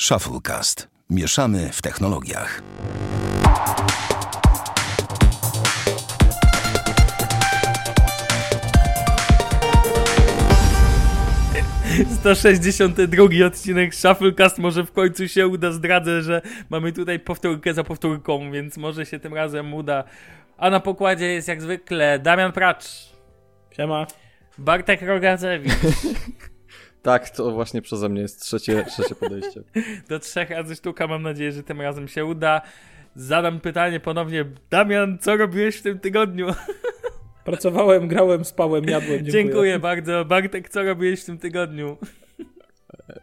Shufflecast. Mieszamy w technologiach. To 62 odcinek Shufflecast. Może w końcu się uda. Zdradzę, że mamy tutaj powtórkę za powtórką, więc może się tym razem uda. A na pokładzie jest jak zwykle Damian Pracz. Siema. Bartek Rogacewicz. Tak, to właśnie przeze mnie jest trzecie, trzecie podejście. Do trzech razy sztuka. Mam nadzieję, że tym razem się uda. Zadam pytanie ponownie. Damian, co robiłeś w tym tygodniu? Pracowałem, grałem, spałem, jadłem. Dziękuję. Dziękuję bardzo. Bartek, co robiłeś w tym tygodniu?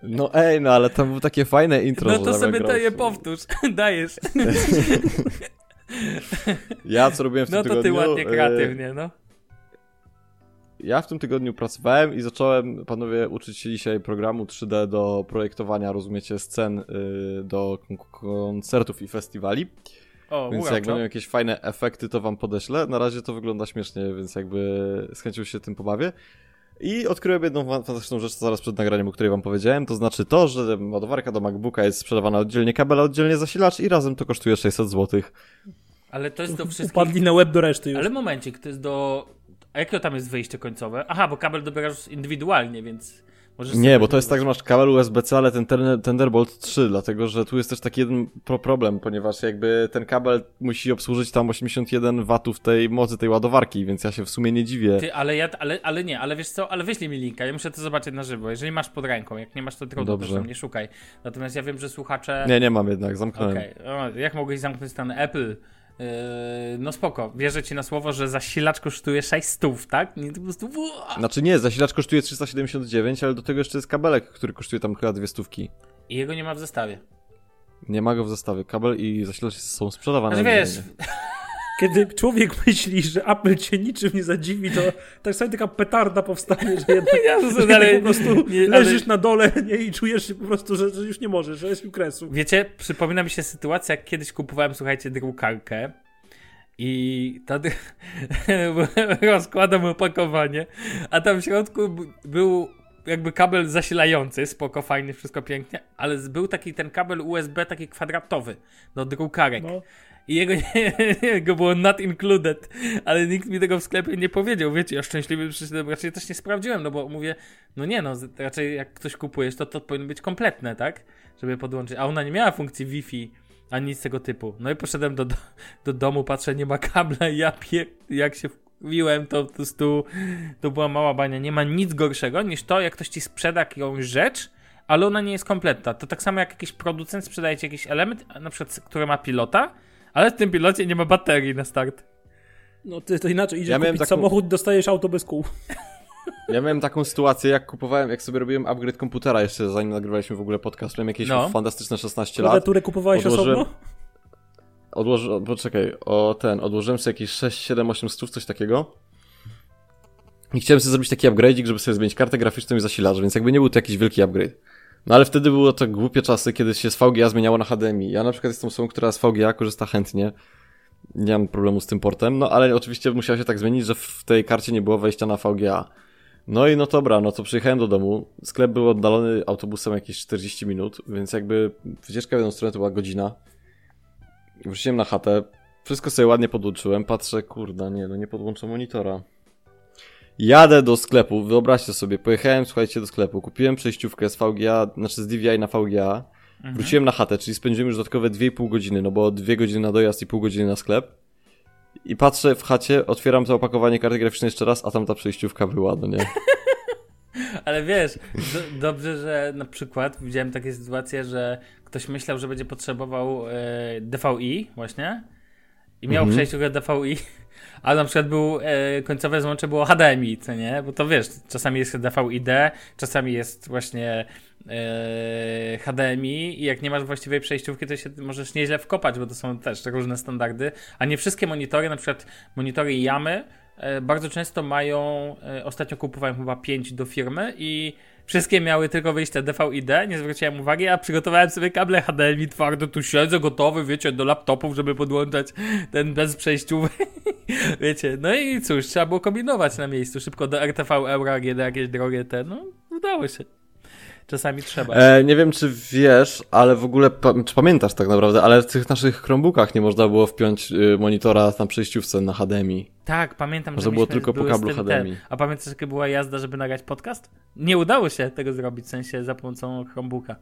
No ej, no ale tam było takie fajne intro. No to sobie to je powtórz. Dajesz. Ja co robiłem w tym No to tygodniu? ty ładnie E, kreatywnie, no. Ja w tym tygodniu pracowałem i zacząłem, panowie, uczyć się dzisiaj programu 3D do projektowania, rozumiecie, scen y, do kon- koncertów i festiwali. O, Więc jak będą jakieś fajne efekty, to wam podeślę. Na razie to wygląda śmiesznie, więc jakby z chęcią się tym pobawię. I odkryłem jedną fa- fantastyczną rzecz zaraz przed nagraniem, o której wam powiedziałem, to znaczy to, że ładowarka do MacBooka jest sprzedawana oddzielnie kabel, oddzielnie zasilacz i razem to kosztuje 600 zł. Ale to jest do wszystkich. Upadli na łeb do reszty już. Ale momencik, to jest do. A jakie tam jest wyjście końcowe? Aha, bo kabel dobierasz indywidualnie, więc możesz. Nie, bo to jest tak, że masz kabel USB-C, ale ten Thunderbolt Thunderbolt 3, dlatego że tu jest też taki jeden pro problem, ponieważ jakby ten kabel musi obsłużyć tam 81 watów tej mocy tej ładowarki, więc ja się w sumie nie dziwię. Ty, ale ja, ale, ale nie, ale wiesz co, ale wyślij mi linka, ja muszę to zobaczyć na żywo. Jeżeli masz pod ręką, jak nie masz, to trudno, Dobrze. proszę, nie szukaj. Natomiast ja wiem, że słuchacze. Nie, nie mam jednak, zamknąłem. Okej, jak mogłeś zamknąć ten Apple? Yy, no spoko, wierzę ci na słowo, że zasilacz kosztuje 600, tak? Nie, po prostu. Znaczy nie, zasilacz kosztuje 379, ale do tego jeszcze jest kabelek, który kosztuje tam chyba dwie stówki. I jego nie ma w zestawie. Nie ma go w zestawie. Kabel i zasilacz są sprzedawane. Znaczy wiesz. Kiedy człowiek myśli, że Apple cię niczym nie zadziwi, to tak sobie taka petarda powstanie, że jednak Ja że dalej- po prostu nie, ale- leżysz na dole nie, i czujesz się po prostu, że, że już nie możesz, że jest kresu. Wiecie, przypomina mi się sytuacja, jak kiedyś kupowałem, słuchajcie, drukarkę i ta dru- rozkładam opakowanie, a tam w środku był jakby kabel zasilający, spoko, fajnie, wszystko pięknie, ale był taki ten kabel USB taki kwadratowy do drukarek. No. I jego, nie, jego było not included, ale nikt mi tego w sklepie nie powiedział, wiecie, ja szczęśliwie przyszedłem, raczej też nie sprawdziłem, no bo mówię, no nie no, raczej jak ktoś kupujesz, to to powinno być kompletne, tak? Żeby podłączyć, a ona nie miała funkcji Wi-Fi, ani nic tego typu. No i poszedłem do, do, do domu, patrzę, nie ma kabla, ja pier... jak się wbiłem, to po prostu to była mała bania. Nie ma nic gorszego niż to, jak ktoś ci sprzeda jakąś rzecz, ale ona nie jest kompletna. To tak samo jak jakiś producent sprzedaje ci jakiś element, na przykład, który ma pilota, ale w tym pilocie nie ma baterii na start. No ty to inaczej, idziesz Ja kupić taką- samochód, dostajesz auto bez kół. Ja miałem taką sytuację, jak kupowałem, jak sobie robiłem upgrade komputera jeszcze zanim nagrywaliśmy w ogóle podcast, miałem jakieś No. fantastyczne 16 lat. Klawiaturę kupowałeś Odłożyłem- osobno? Odłoży... Poczekaj, o ten, odłożyłem sobie jakieś 6, 7, 8 stów, coś takiego. I chciałem sobie zrobić taki upgrade'ik, żeby sobie zmienić kartę graficzną i zasilacz, więc jakby nie był to jakiś wielki upgrade. No ale wtedy było to głupie czasy, kiedy się z VGA zmieniało na HDMI. Ja na przykład jestem osobą, która z VGA korzysta chętnie. Nie mam problemu z tym portem, no ale oczywiście musiało się tak zmienić, że w tej karcie nie było wejścia na VGA. No i no dobra, no to przyjechałem do domu. Sklep był oddalony autobusem jakieś 40 minut, więc jakby wycieczka w jedną stronę to była godzina. Wróciłem na chatę, wszystko sobie ładnie podłączyłem, patrzę, kurda, nie, no nie podłączę monitora. Jadę do sklepu, wyobraźcie sobie, pojechałem, słuchajcie, do sklepu, kupiłem przejściówkę z VGA, znaczy z DVI na VGA, wróciłem na chatę, czyli spędziłem już dodatkowe 2,5 godziny, no bo 2 godziny na dojazd i pół godziny na sklep. I patrzę w chacie, otwieram to opakowanie karty graficznej jeszcze raz, a tam ta przejściówka była, no nie. Ale wiesz, do, dobrze, że na przykład widziałem takie sytuacje, że ktoś myślał, że będzie potrzebował e, DVI właśnie i miał Mhm. przejść do DVI, a na przykład był e, końcowe złącze było HDMI, co nie? Bo to wiesz, czasami jest DVI-D, czasami jest właśnie e, HDMI i jak nie masz właściwej przejściówki, to się możesz nieźle wkopać, bo to są też różne standardy, a nie wszystkie monitory, na przykład monitory Yamy e, bardzo często mają, e, ostatnio kupowałem chyba 5 do firmy i wszystkie miały tylko wyjście DVI-D, nie zwróciłem uwagi, a przygotowałem sobie kable HDMI twardo, tu siedzę gotowy, wiecie, do laptopów, żeby podłączać ten bez wiecie, no i cóż, trzeba było kombinować na miejscu, szybko do RTV Euro, AGD jakieś drogie te, no udało się. Czasami trzeba. E, nie wiem, czy wiesz, ale w ogóle, czy pamiętasz tak naprawdę, ale w tych naszych Chromebookach nie można było wpiąć y, monitora na przejściówce na HDMI. Tak, pamiętam, Może że było tylko po kablu HDMI. Ten. A pamiętasz, jaka była jazda, żeby nagrać podcast? Nie udało się tego zrobić, w sensie za pomocą Chromebooka.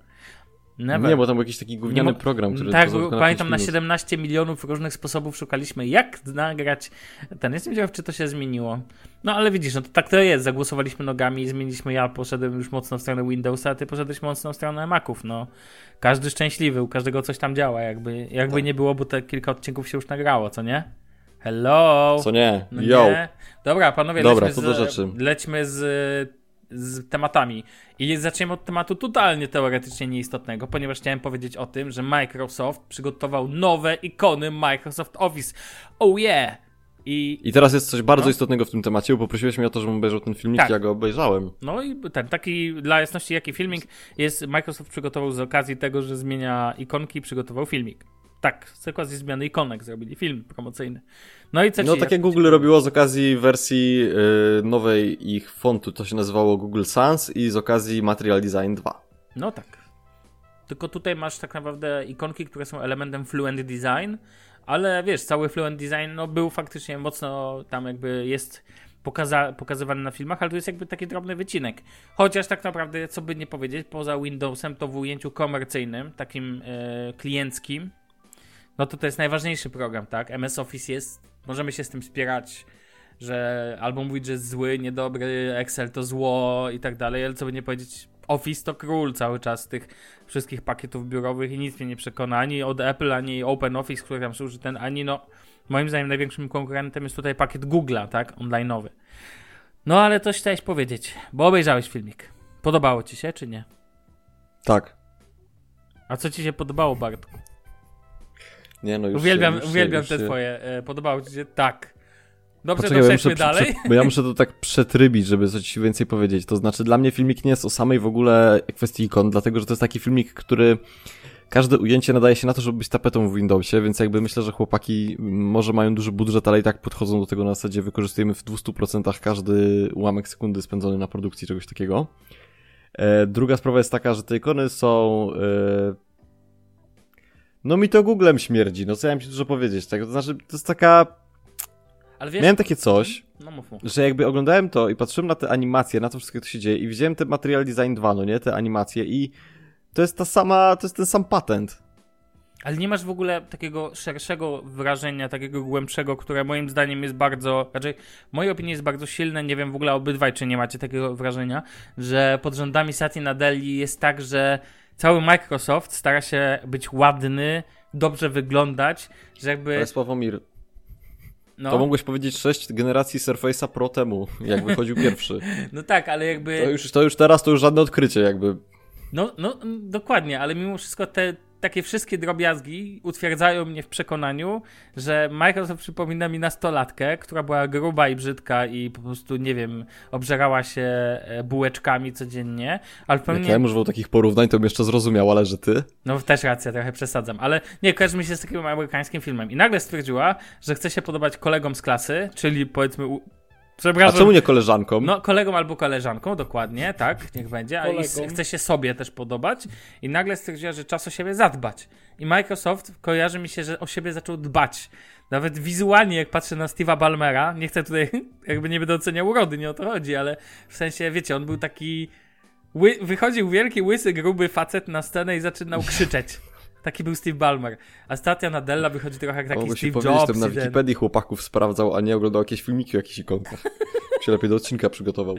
Never. Nie, bo tam był jakiś taki gówniany program, który... Tak, pamiętam na pięć minut. 17 milionów różnych sposobów szukaliśmy, jak nagrać ten. Jestem ciekaw, czy to się zmieniło. No ale widzisz, no to tak to jest. Zagłosowaliśmy nogami, zmieniliśmy. Ja poszedłem już mocno w stronę Windowsa, a ty poszedłeś mocno w stronę Maców. No, każdy szczęśliwy, u każdego coś tam działa. Jakby, jakby Tak. nie było, bo te kilka odcinków się już nagrało, co nie? Hello! Co nie? No Yo! nie. Dobra, panowie, Dobra, lećmy, z, rzeczy. lećmy z, z tematami. I zaczniemy od tematu totalnie teoretycznie nieistotnego, ponieważ chciałem powiedzieć o tym, że Microsoft przygotował nowe ikony Microsoft Office. Oh yeah! I, I teraz jest coś bardzo No. istotnego w tym temacie, bo poprosiłeś mnie o to, żebym obejrzał ten filmik, Tak. ja go obejrzałem. no i ten taki, dla jasności, jaki filmik jest, Microsoft przygotował z okazji tego, że zmienia ikonki, przygotował filmik. Tak, z okazji zmiany ikonek zrobili film promocyjny. No i co No tak jak Google robiło z okazji wersji y, nowej ich fontu, to się nazywało Google Sans i z okazji Material Design 2. No tak. Tylko tutaj masz tak naprawdę ikonki, które są elementem Fluent Design, ale wiesz, cały Fluent Design no, był faktycznie mocno tam jakby jest pokaza pokazywany na filmach, ale to jest jakby taki drobny wycinek. Chociaż tak naprawdę, co by nie powiedzieć, poza Windowsem to w ujęciu komercyjnym, takim e, klienckim, no to to jest najważniejszy program, tak? MS Office jest, możemy się z tym spierać, że albo mówić, że jest zły, niedobry, Excel to zło i tak dalej, ale co by nie powiedzieć, Office to król cały czas tych wszystkich pakietów biurowych i nic mnie nie przekona, ani od Apple, ani Open Office, który tam służy ten, ani no, moim zdaniem największym konkurentem jest tutaj pakiet Google'a, tak, online'owy. No ale coś chciałeś powiedzieć, bo obejrzałeś filmik. Podobało ci się, czy nie? Tak. A co ci się podobało, Bartku? Nie no, już Uwielbiam, się, już się- uwielbiam już te się... twoje. E, podobało ci się? Tak. Dobrze, Poczekaj, to ja muszę, dalej. prze- bo ja muszę to tak przetrybić, żeby coś więcej powiedzieć. To znaczy, dla mnie filmik nie jest o samej w ogóle kwestii ikon, dlatego że to jest taki filmik, który każde ujęcie nadaje się na to, żeby być tapetą w Windowsie, więc jakby myślę, że chłopaki może mają duży budżet, ale i tak podchodzą do tego na zasadzie wykorzystujemy w 200% każdy ułamek sekundy spędzony na produkcji czegoś takiego. E, druga sprawa jest taka, że te ikony są... E, no mi to Googlem śmierdzi, no co ja mam ci dużo powiedzieć, tak? To znaczy, to jest taka... Ale wiesz, Miałem takie coś, no mów, mów. że jakby oglądałem to i patrzyłem na te animacje, na to wszystko, co się dzieje i widziałem te Material Design 2, no nie, te animacje i to jest ta sama, to jest ten sam patent. Ale nie masz w ogóle takiego szerszego wrażenia, takiego głębszego, które moim zdaniem jest bardzo, raczej w mojej opinii jest bardzo silne, nie wiem w ogóle obydwaj, czy nie macie takiego wrażenia, że pod rządami Satya Nadelli jest tak, że cały Microsoft stara się być ładny, dobrze wyglądać, że jakby... Ale Sławomir, No, to mogłeś powiedzieć 6 generacji Surface'a Pro temu, jak wychodził pierwszy. no tak, ale jakby... To już, to już teraz, to już żadne odkrycie jakby. No, no, dokładnie, ale mimo wszystko te takie wszystkie drobiazgi utwierdzają mnie w przekonaniu, że Microsoft przypomina mi nastolatkę, która była gruba i brzydka i po prostu, nie wiem, obżerała się e, bułeczkami codziennie, ale Jak pewnie... ja bym używał takich porównań, to bym jeszcze zrozumiał, ale że ty? No też racja, trochę przesadzam, ale nie, kojarzy mi się z takim amerykańskim filmem. I nagle stwierdziła, że chce się podobać kolegom z klasy, czyli powiedzmy... U... A Przepraszam, czemu nie koleżankom? no, kolegą albo koleżanką, dokładnie, tak, niech będzie. A i chce się sobie też podobać. I nagle stwierdziła, że czas o siebie zadbać. I Microsoft kojarzy mi się, że o siebie zaczął dbać. Nawet wizualnie, jak patrzę na Steve'a Ballmera, nie chcę tutaj, jakby nie będę oceniał urody, nie o to chodzi, ale w sensie, wiecie, on był taki. Ły... Wychodził wielki, łysy, gruby facet na scenę i zaczynał krzyczeć. Taki był Steve Ballmer. A Statia Nadella wychodzi trochę jak taki się Steve powiedzieć, Jobs. że na ten- Wikipedii chłopaków sprawdzał, a nie oglądał jakieś filmiki o jakichś ikonkach. się lepiej do odcinka przygotował.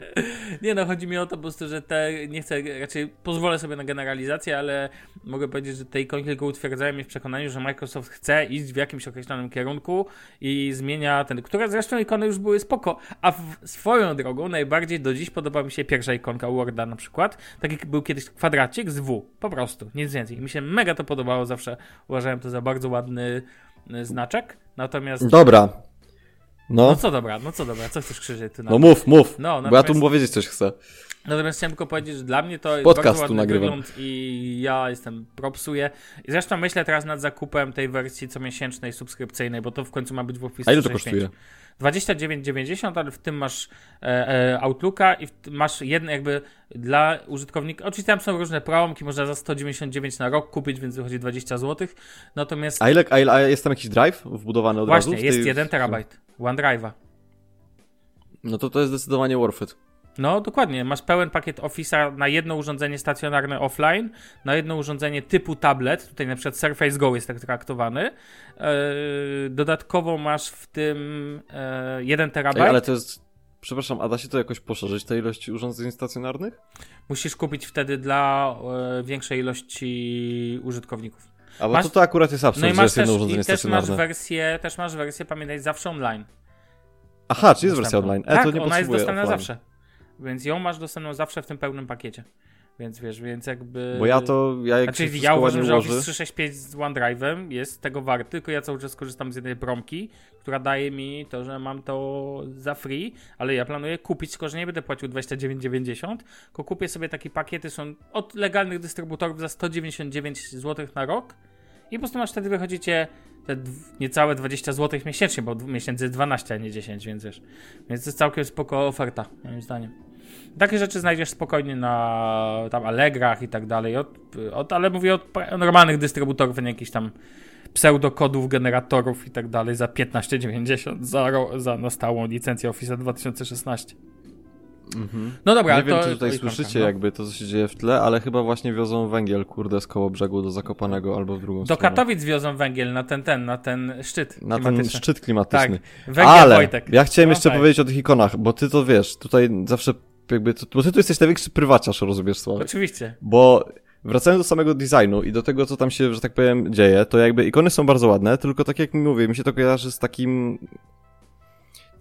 Nie no, chodzi mi o to po prostu, że te, nie chcę, raczej pozwolę sobie na generalizację, ale mogę powiedzieć, że te ikonki tylko utwierdzają mnie w przekonaniu, że Microsoft chce iść w jakimś określonym kierunku i zmienia ten, które zresztą ikony już były spoko, a w, swoją drogą najbardziej do dziś podoba mi się pierwsza ikonka Worda na przykład, taki był kiedyś kwadracik z W, po prostu, nic więcej. Mi się mega to podobało zawsze, uważałem to za bardzo ładny y, znaczek, natomiast... Dobra. No No, co dobra, no co dobra, co chcesz krzyczeć ty na no mów, mów, No, bo ja tu natomiast- powiedzieć coś chcę. Natomiast chciałem tylko powiedzieć, że dla mnie to jest Podcast bardzo ładny wygląd i ja jestem propsuję. I zresztą myślę teraz nad zakupem tej wersji comiesięcznej, subskrypcyjnej, bo to w końcu ma być w opisie A ile to 65. kosztuje? 29,90, ale w tym masz e, e, Outlooka i masz jedno jakby dla użytkownika. Oczywiście tam są różne promki, można za 199 na rok kupić, więc wychodzi 20 zł. Natomiast A ile, a ile a jest tam jakiś drive wbudowany od właśnie, razu? w jest tej- 1 terabajt OneDrive'a. No to to jest zdecydowanie worth it. No dokładnie, masz pełen pakiet Office'a na jedno urządzenie stacjonarne offline, na jedno urządzenie typu tablet, tutaj na przykład Surface Go jest tak traktowany. Yy, dodatkowo masz w tym yy, 1 Ej, terabajt. ale to jest... Przepraszam, a da się to jakoś poszerzyć, tej ilości urządzeń stacjonarnych? Musisz kupić wtedy dla yy, większej ilości użytkowników. A bo Masz- to, to akurat jest absurd, No i że masz jest jedno urządzenie i też masz stacjonarne. wersję, też masz wersję, pamiętaj, zawsze online. Aha, czy jest wersja online? E, tak, to nie ona jest dostępna offline. zawsze. Więc ją masz dostępną zawsze w tym pełnym pakiecie. Więc wiesz, więc jakby... Bo ja to, ja jak Znaczy, ja uważam, że. Office 365 z OneDrive'em jest tego warty, tylko ja cały czas korzystam z jednej promki, która daje mi to, że mam to za free, ale ja planuję kupić, tylko że nie będę płacił 29,90, tylko kupię sobie takie pakiety, są od legalnych dystrybutorów za 199 zł na rok i po prostu masz wtedy wychodzicie te niecałe 20 zł miesięcznie, bo miesięcy jest 12, a nie 10, więc wiesz. Więc to jest całkiem spoko oferta, moim zdaniem. Takie rzeczy znajdziesz spokojnie na tam Allegrach i tak dalej, od, od, ale mówię od normalnych dystrybutorów, nie jakichś tam pseudokodów, generatorów i tak dalej za 15,90 za, za na stałą licencję Office 2016. No dobra, Nie wiem, to czy tutaj słyszycie no. jakby to, co się dzieje w tle, ale chyba właśnie wiozą węgiel, kurde, z koło brzegu do Zakopanego albo w drugą Do stronę. Katowic wiozą węgiel na ten, ten, na ten szczyt Na ten szczyt klimatyczny. Tak, węgiel Ale Wojtek. ja chciałem No jeszcze powiedzieć o tych ikonach, bo ty to wiesz, tutaj zawsze jakby, to, bo ty tu jesteś największy prywaciarz, rozumiesz, Sławek. Oczywiście. Bo wracając do samego designu i do tego, co tam się, że tak powiem, dzieje, to jakby ikony są bardzo ładne, tylko tak jak mówię, mi się to kojarzy z takim...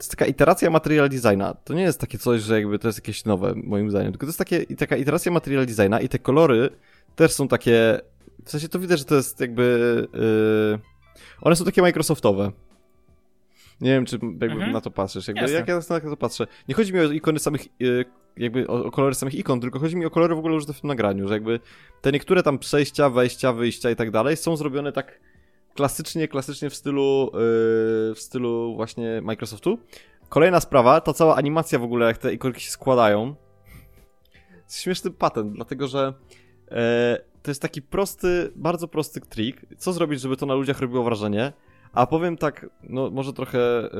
To jest taka iteracja material designa. To nie jest takie coś, że jakby to jest jakieś nowe, moim zdaniem, tylko to jest takie, taka iteracja material designa i te kolory też są takie... W sensie to widać, że to jest jakby... Yy... One są takie Microsoftowe. Nie wiem, czy jakby Mhm. na to patrzysz. Jakby, Jasne. jak ja na to patrzę. Nie chodzi mi o ikony samych, yy, jakby o, o kolory samych ikon, tylko chodzi mi o kolory w ogóle użyte w tym nagraniu, że jakby te niektóre tam przejścia, wejścia, wyjścia i tak dalej są zrobione tak klasycznie, klasycznie w stylu, yy, w stylu właśnie Microsoftu. Kolejna sprawa, ta cała animacja w ogóle, jak te ikonki się składają. Śmieszny patent, dlatego że e, to jest taki prosty, bardzo prosty trik. Co zrobić, żeby to na ludziach robiło wrażenie? A powiem tak, no może trochę e,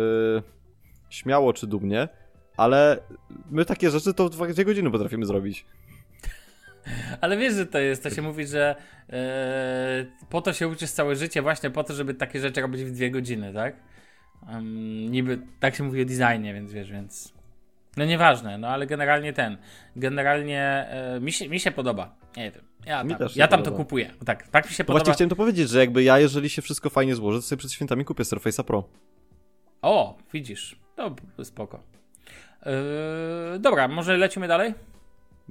śmiało czy dumnie, ale my takie rzeczy to w dwa- dwie godziny potrafimy zrobić. Ale wiesz, że to jest, to się mówi, że e, po to się uczysz całe życie, właśnie po to, żeby takie rzeczy robić w dwie godziny, tak? Em, niby tak się mówi o designie, więc wiesz, więc. No nieważne, no ale generalnie ten. Generalnie e, mi, się, mi się podoba. Nie wiem. Ja tam, ja tam to kupuję. Tak, tak mi się No podoba. właśnie chciałem to powiedzieć, że jakby ja, jeżeli się wszystko fajnie złoży, to sobie przed świętami kupię Surface'a Pro. O, widzisz. To spoko. E, dobra, może lecimy dalej?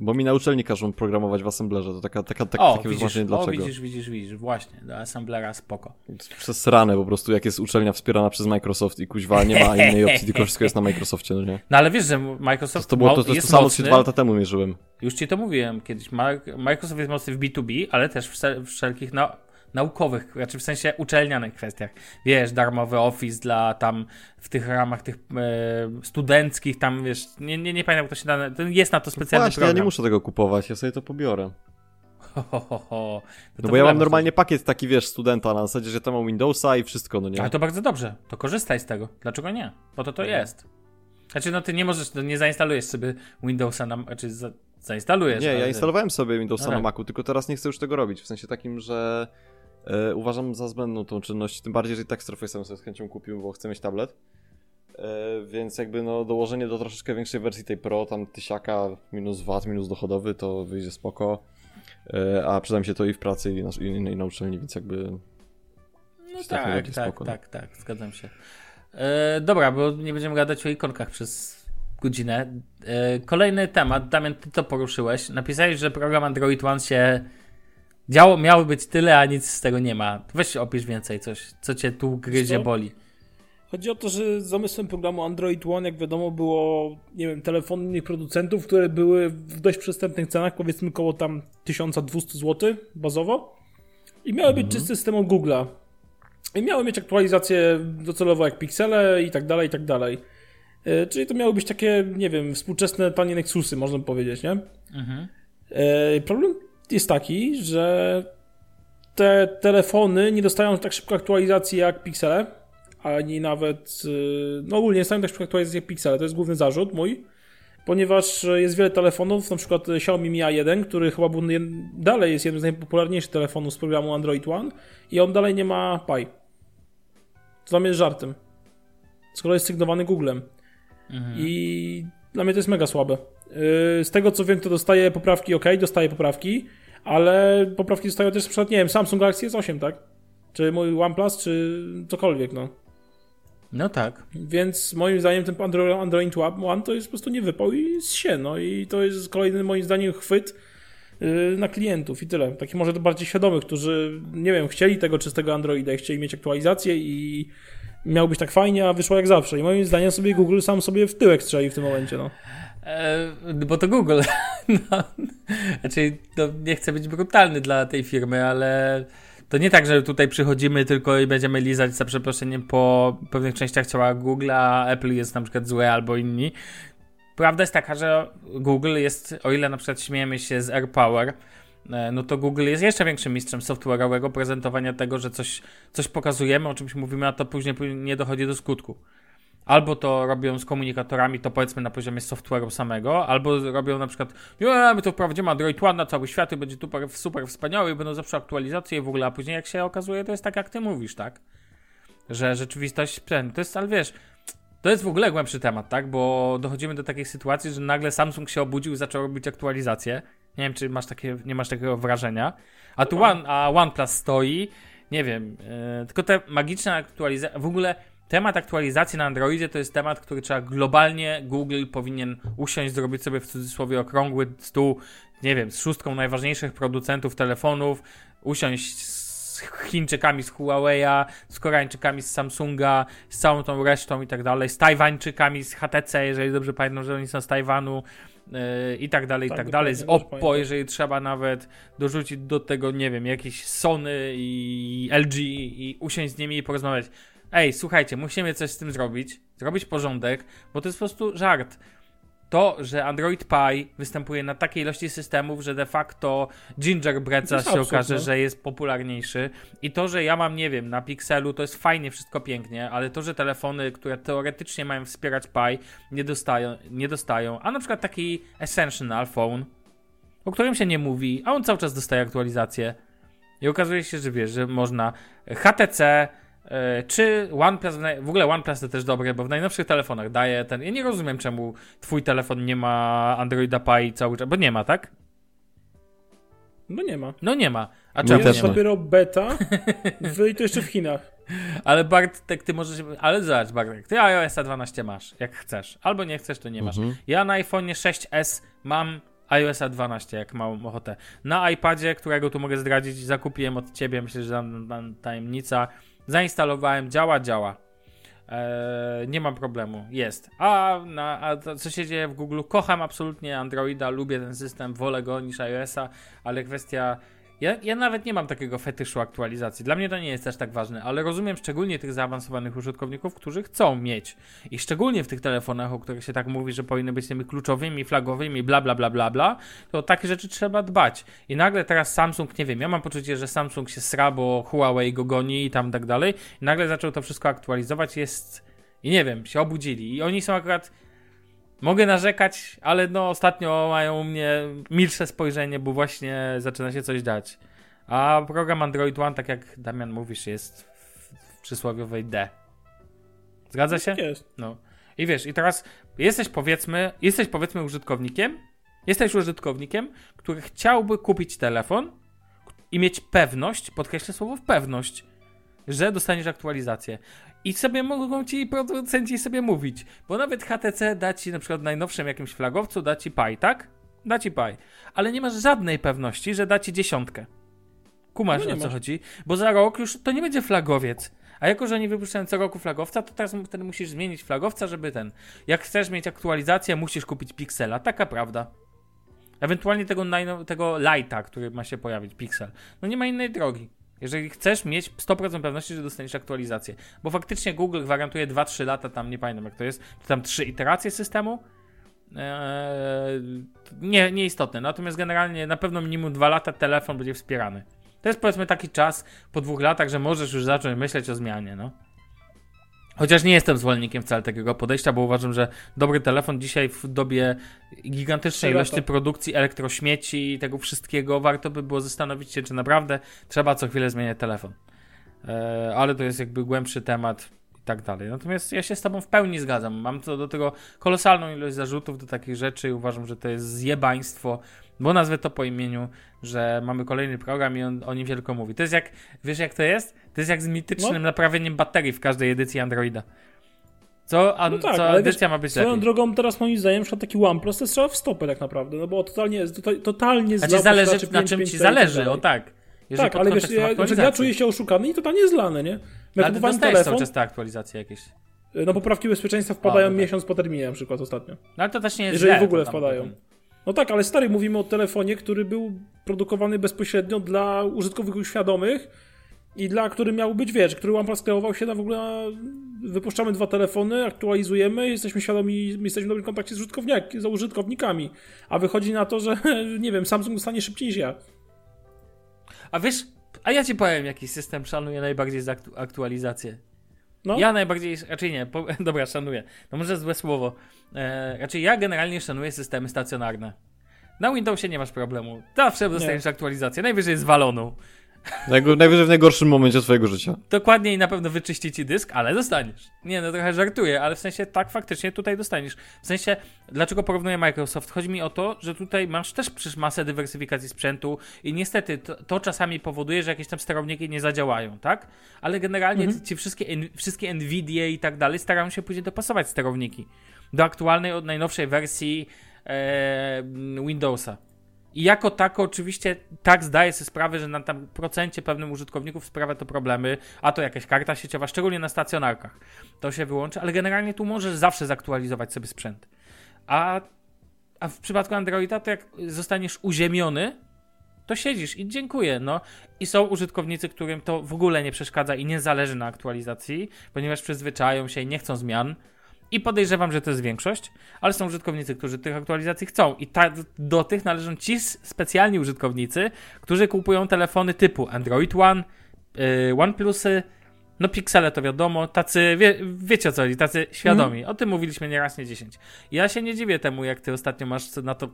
Bo mi na uczelni każą programować w Assemblerze, to taka, taka, tak, o, takie widzisz, o, dlaczego. widzisz, widzisz, widzisz, właśnie, do Assemblera spoko. Przez ranę po prostu, jak jest uczelnia wspierana przez Microsoft i kuźwa nie ma innej opcji, tylko wszystko jest na Microsoftie, no nie? No ale wiesz, że To, Microsoft to było to, mo- to, to jest samo, co mocny. się dwa lata temu mierzyłem. Już ci to mówiłem kiedyś. Microsoft jest mocny w B2B, ale też w wszel- wszelkich nau- naukowych, znaczy w sensie uczelnianych kwestiach. Wiesz, darmowy Office dla tam w tych ramach tych e, studenckich, tam wiesz, nie, nie, nie pamiętam jak to się da, to jest na to specjalny Właśnie, ja program. nie muszę tego kupować, ja sobie to pobiorę. Ho, ho, ho, ho. No bo ja mam normalnie pakiet taki, wiesz, studenta na zasadzie, że tam mam Windowsa i wszystko, no nie? Ale to bardzo dobrze, to korzystaj z tego. Dlaczego nie? Po to to jest. Znaczy, no ty nie możesz, no nie zainstalujesz sobie Windowsa na, znaczy za, zainstalujesz. Nie, ja instalowałem sobie Windowsa No na tak. Macu, tylko teraz nie chcę już tego robić, w sensie takim, że e, uważam za zbędną tą czynność, tym bardziej, że i tak Surface'em sobie z chęcią kupił, bo chcę mieć tablet. E, więc jakby no dołożenie do troszeczkę większej wersji tej Pro, tam tysiaka, minus VAT, minus dochodowy, to wyjdzie spoko. E, a przyda mi się to i w pracy, i na, i, i na uczelni, więc jakby No tak, tak, spoko, no. tak, tak, zgadzam się. E, dobra, bo nie będziemy gadać o ikonkach przez godzinę. E, kolejny temat, Damian, ty to poruszyłeś. Napisałeś, że program Android One się działo, miało być tyle, a nic z tego nie ma. Weź opisz więcej coś, co cię tu gryzie, co? boli. Chodzi o to, że zamysłem programu Android One, jak wiadomo, było, nie wiem, telefony innych producentów, które były w dość przystępnych cenach, powiedzmy koło tam 1200 zł bazowo. I miały być czysty system od Google'a. I miały mieć aktualizacje docelowo jak piksele i tak dalej, i tak dalej. E, Czyli to miały być takie, nie wiem, współczesne tanie Nexusy, można by powiedzieć, nie? E, Problem jest taki, że te telefony nie dostają tak szybko aktualizacji jak piksele, ani nawet, y, no ogólnie nie dostają tak szybko aktualizacji jak piksele, to jest główny zarzut mój, ponieważ jest wiele telefonów, na przykład Xiaomi Mi A1, który chyba był, dalej jest jednym z najpopularniejszych telefonów z programu Android One i on dalej nie ma Pi. To dla mnie jest żartem. Skoro jest sygnowany Googlem. I dla mnie to jest mega słabe. Yy, Z tego co wiem, to dostaje poprawki, ok, dostaje poprawki, ale poprawki dostają też przykład, nie wiem, Samsung Galaxy S8, tak? Czy mój OnePlus, czy cokolwiek, no. No tak. Więc moim zdaniem ten Android, Android One to jest po prostu nie wypał i się, no i to jest kolejny moim zdaniem chwyt yy, na klientów i tyle. Takich może bardziej świadomych, którzy, nie wiem, chcieli tego czystego Androida i chcieli mieć aktualizację i miał być tak fajnie, a wyszło jak zawsze. I moim zdaniem sobie Google sam sobie w tyłek strzeli w tym momencie, no. E, bo to Google. No. Znaczy, to nie chcę być brutalny dla tej firmy, ale to nie tak, że tutaj przychodzimy tylko i będziemy lizać za przeproszeniem po pewnych częściach ciała Google, a Apple jest na przykład złe albo inni. Prawda jest taka, że Google jest, o ile na przykład śmiejemy się z AirPower, e, no to Google jest jeszcze większym mistrzem software'owego prezentowania tego, że coś, coś pokazujemy, o czymś mówimy, a to później nie dochodzi do skutku. Albo to robią z komunikatorami, to powiedzmy na poziomie software'u samego, albo robią na przykład, nie, my to wprowadzimy Android One na cały świat i będzie super, super wspaniały i będą zawsze aktualizacje i w ogóle, a później jak się okazuje, to jest tak jak ty mówisz, tak? Że rzeczywistość, to jest, ale wiesz, to jest w ogóle głębszy temat, tak? Bo dochodzimy do takiej sytuacji, że nagle Samsung się obudził i zaczął robić aktualizacje. Nie wiem, czy masz takie, nie masz takiego wrażenia. A tu One, a OnePlus stoi, nie wiem, yy, tylko te magiczne aktualizacje, w ogóle temat aktualizacji na Androidzie to jest temat, który trzeba globalnie, Google powinien usiąść, zrobić sobie w cudzysłowie okrągły stół, nie wiem, z szóstką najważniejszych producentów telefonów, usiąść z Chińczykami z Huawei'a, z Koreańczykami z Samsunga, z całą tą resztą i tak dalej, z Tajwańczykami z HTC, jeżeli dobrze pamiętam, że oni są z Tajwanu yy, i tak dalej, i Tak, tak dalej, z Oppo, jeżeli trzeba nawet dorzucić do tego, nie wiem, jakieś Sony i LG i usiąść z nimi i porozmawiać. Ej, słuchajcie, musimy coś z tym zrobić, zrobić porządek, bo to jest po prostu żart. To, że Android Pie występuje na takiej ilości systemów, że de facto Gingerbread zaraz się okaże, no. że jest popularniejszy i to, że ja mam, nie wiem, na Pixelu to jest fajnie, wszystko pięknie, ale to, że telefony, które teoretycznie mają wspierać Pie, nie dostają, nie dostają, a na przykład taki Essential Phone, o którym się nie mówi, a on cały czas dostaje aktualizacje i okazuje się, że wiesz, że można HTC czy OnePlus, w ogóle OnePlus to też dobre, bo w najnowszych telefonach daje ten. Ja nie rozumiem, czemu twój telefon nie ma Androida Pie cały czas, bo nie ma, tak? No nie ma. No nie ma. A Mój czemu Jest dopiero beta w, i to jeszcze w Chinach. Ale Bartek, ty możesz. Ale zobacz, Bartek, ty iOS 12 masz, jak chcesz. Albo nie chcesz, to nie masz. Mhm. Ja na iPhone 6S mam iOS 12, jak mam ochotę. Na iPadzie, którego tu mogę zdradzić, zakupiłem od ciebie, myślę, że tam, tam tajemnica. Zainstalowałem, działa, działa. Eee, nie mam problemu, jest. A, na, a to, co się dzieje w Google? Kocham absolutnie Androida, lubię ten system, wolę go niż iOS-a, ale kwestia. Ja, ja nawet nie mam takiego fetyszu aktualizacji. Dla mnie to nie jest też tak ważne, ale rozumiem szczególnie tych zaawansowanych użytkowników, którzy chcą mieć. I szczególnie w tych telefonach, o których się tak mówi, że powinny być tymi kluczowymi, flagowymi, bla, bla, bla, bla, bla, to o takie rzeczy trzeba dbać. I nagle teraz Samsung, nie wiem, ja mam poczucie, że Samsung się sra, bo Huawei go goni i tam tak dalej. I nagle zaczął to wszystko aktualizować, jest... I nie wiem, się obudzili. I oni są akurat... Mogę narzekać, ale no ostatnio mają u mnie milsze spojrzenie, bo właśnie zaczyna się coś dać. A program Android One, tak jak Damian mówisz, jest w, przysłowiowej D. Zgadza się? Jest. No. I wiesz, i teraz jesteś powiedzmy, jesteś powiedzmy użytkownikiem, jesteś użytkownikiem, który chciałby kupić telefon i mieć pewność, podkreślę słowo pewność, że dostaniesz aktualizację. I sobie mogą ci producenci sobie mówić, bo nawet HTC da ci na przykład w najnowszym jakimś flagowcu, da ci Pi, tak? Da ci Pi. Ale nie masz żadnej pewności, że da ci dziesiątkę. Kumasz No nie o co masz. chodzi? Bo za rok już to nie będzie flagowiec. A jako, że oni wypuszczają co roku flagowca, to teraz wtedy musisz zmienić flagowca, żeby ten. Jak chcesz mieć aktualizację, musisz kupić Pixela. Taka prawda. Ewentualnie tego, tego Lighta, który ma się pojawić, Pixel. No nie ma innej drogi. Jeżeli chcesz mieć 100% pewności, że dostaniesz aktualizację. Bo faktycznie Google gwarantuje 2-3 lata, tam nie pamiętam jak to jest, to tam 3 iteracje systemu. Eee, nie, nieistotne. Natomiast generalnie na pewno minimum 2 lata telefon będzie wspierany. To jest powiedzmy taki czas po dwóch latach, że możesz już zacząć myśleć o zmianie, no. Chociaż nie jestem zwolennikiem wcale takiego podejścia, bo uważam, że dobry telefon dzisiaj w dobie gigantycznej ilości produkcji elektrośmieci i tego wszystkiego warto by było zastanowić się, czy naprawdę trzeba co chwilę zmieniać telefon. E, ale to jest jakby głębszy temat i tak dalej. Natomiast ja się z tobą w pełni zgadzam. Mam co do tego kolosalną ilość zarzutów do takich rzeczy i uważam, że to jest zjebaństwo, bo nazwę to po imieniu, że mamy kolejny program i on o nim wielko mówi. To jest jak, wiesz jak to jest? To jest jak z mitycznym No. naprawieniem baterii w każdej edycji Androida. Co, a, No tak, co ale edycja wiesz, ma być Swoją lepiej? drogą teraz moim zdaniem, na taki OnePlus to strzał w stopę tak naprawdę, no bo totalnie, to, totalnie Znaczy zależy posiadaczy na czym 5.5 ci tak zależy, dalej. o tak. Jeżeli Tak, ale wiesz, ja, ja czuję się oszukany i totalnie zlany, nie? Ale Ja kupowałem dostajesz telefon, cały czas te aktualizacje jakieś. no poprawki bezpieczeństwa wpadają A, no tak. miesiąc po terminie na przykład ostatnio. No ale to też nie jest Jeżeli źle, w ogóle wpadają. No tak, ale stary, mówimy o telefonie, który był produkowany bezpośrednio dla użytkowników świadomych i dla który miał być, wiesz, który OnePlus kreował się na w ogóle, wypuszczamy dwa telefony, aktualizujemy, jesteśmy świadomi, jesteśmy w dobrym kontakcie z, użytkowniak, z użytkownikami, a wychodzi na to, że, nie wiem, Samsung stanie szybciej niż ja. A wiesz, a ja ci powiem, jaki system szanuję najbardziej za aktu- aktualizację. No, Ja najbardziej, raczej nie, po, dobra, szanuję. No może złe słowo. E, raczej ja generalnie szanuję systemy stacjonarne. Na Windowsie nie masz problemu. Zawsze dostaniesz aktualizację, najwyżej zwaloną. Najwyżej w najgorszym momencie swojego życia. Dokładnie i na pewno wyczyści ci dysk, ale dostaniesz. Nie, no trochę żartuję, ale w sensie tak faktycznie tutaj dostaniesz. W sensie, dlaczego porównuję Microsoft? Chodzi mi o to, że tutaj masz też przecież masę dywersyfikacji sprzętu i niestety to, to czasami powoduje, że jakieś tam sterowniki nie zadziałają, tak? Ale generalnie ci wszystkie, wszystkie Nvidia i tak dalej starają się później dopasować sterowniki do aktualnej, od najnowszej wersji e, Windowsa. I jako tako oczywiście tak zdaję sobie sprawę, że na tam procencie pewnym użytkowników sprawia to problemy, a to jakaś karta sieciowa, szczególnie na stacjonarkach. To się wyłączy, ale generalnie tu możesz zawsze zaktualizować sobie sprzęt. A, a w przypadku Androida to jak zostaniesz uziemiony, to siedzisz i dziękuję, no. I są użytkownicy, którym to w ogóle nie przeszkadza i nie zależy na aktualizacji, ponieważ przyzwyczają się i nie chcą zmian. I podejrzewam, że to jest większość, ale są użytkownicy, którzy tych aktualizacji chcą. I ta, do tych należą ci specjalni użytkownicy, którzy kupują telefony typu Android One, yy, OnePlusy, no Pixele to wiadomo, tacy, wie, wiecie o co chodzi, tacy świadomi. O tym mówiliśmy nie raz, nie dziesięć. Ja się nie dziwię temu, jak ty ostatnio masz na to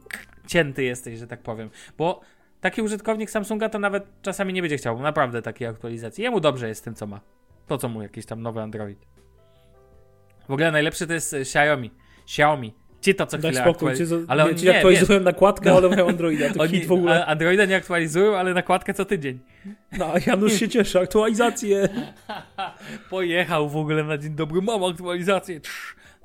cięty jesteś, że tak powiem, bo taki użytkownik Samsunga to nawet czasami nie będzie chciał naprawdę takiej aktualizacji. Jemu dobrze jest z tym, co ma. Po co mu jakiś tam nowy Android? W ogóle najlepszy to jest e, Xiaomi. Xiaomi. Ci to co daj chwilę spokój, ale nie, ci nie, aktualizują nakładkę, ale mają Androida, to Oni w ogóle. Androida nie aktualizują, ale nakładkę co tydzień. No, Janusz się cieszy, aktualizacje. Pojechał w ogóle na dzień dobry, mam aktualizację.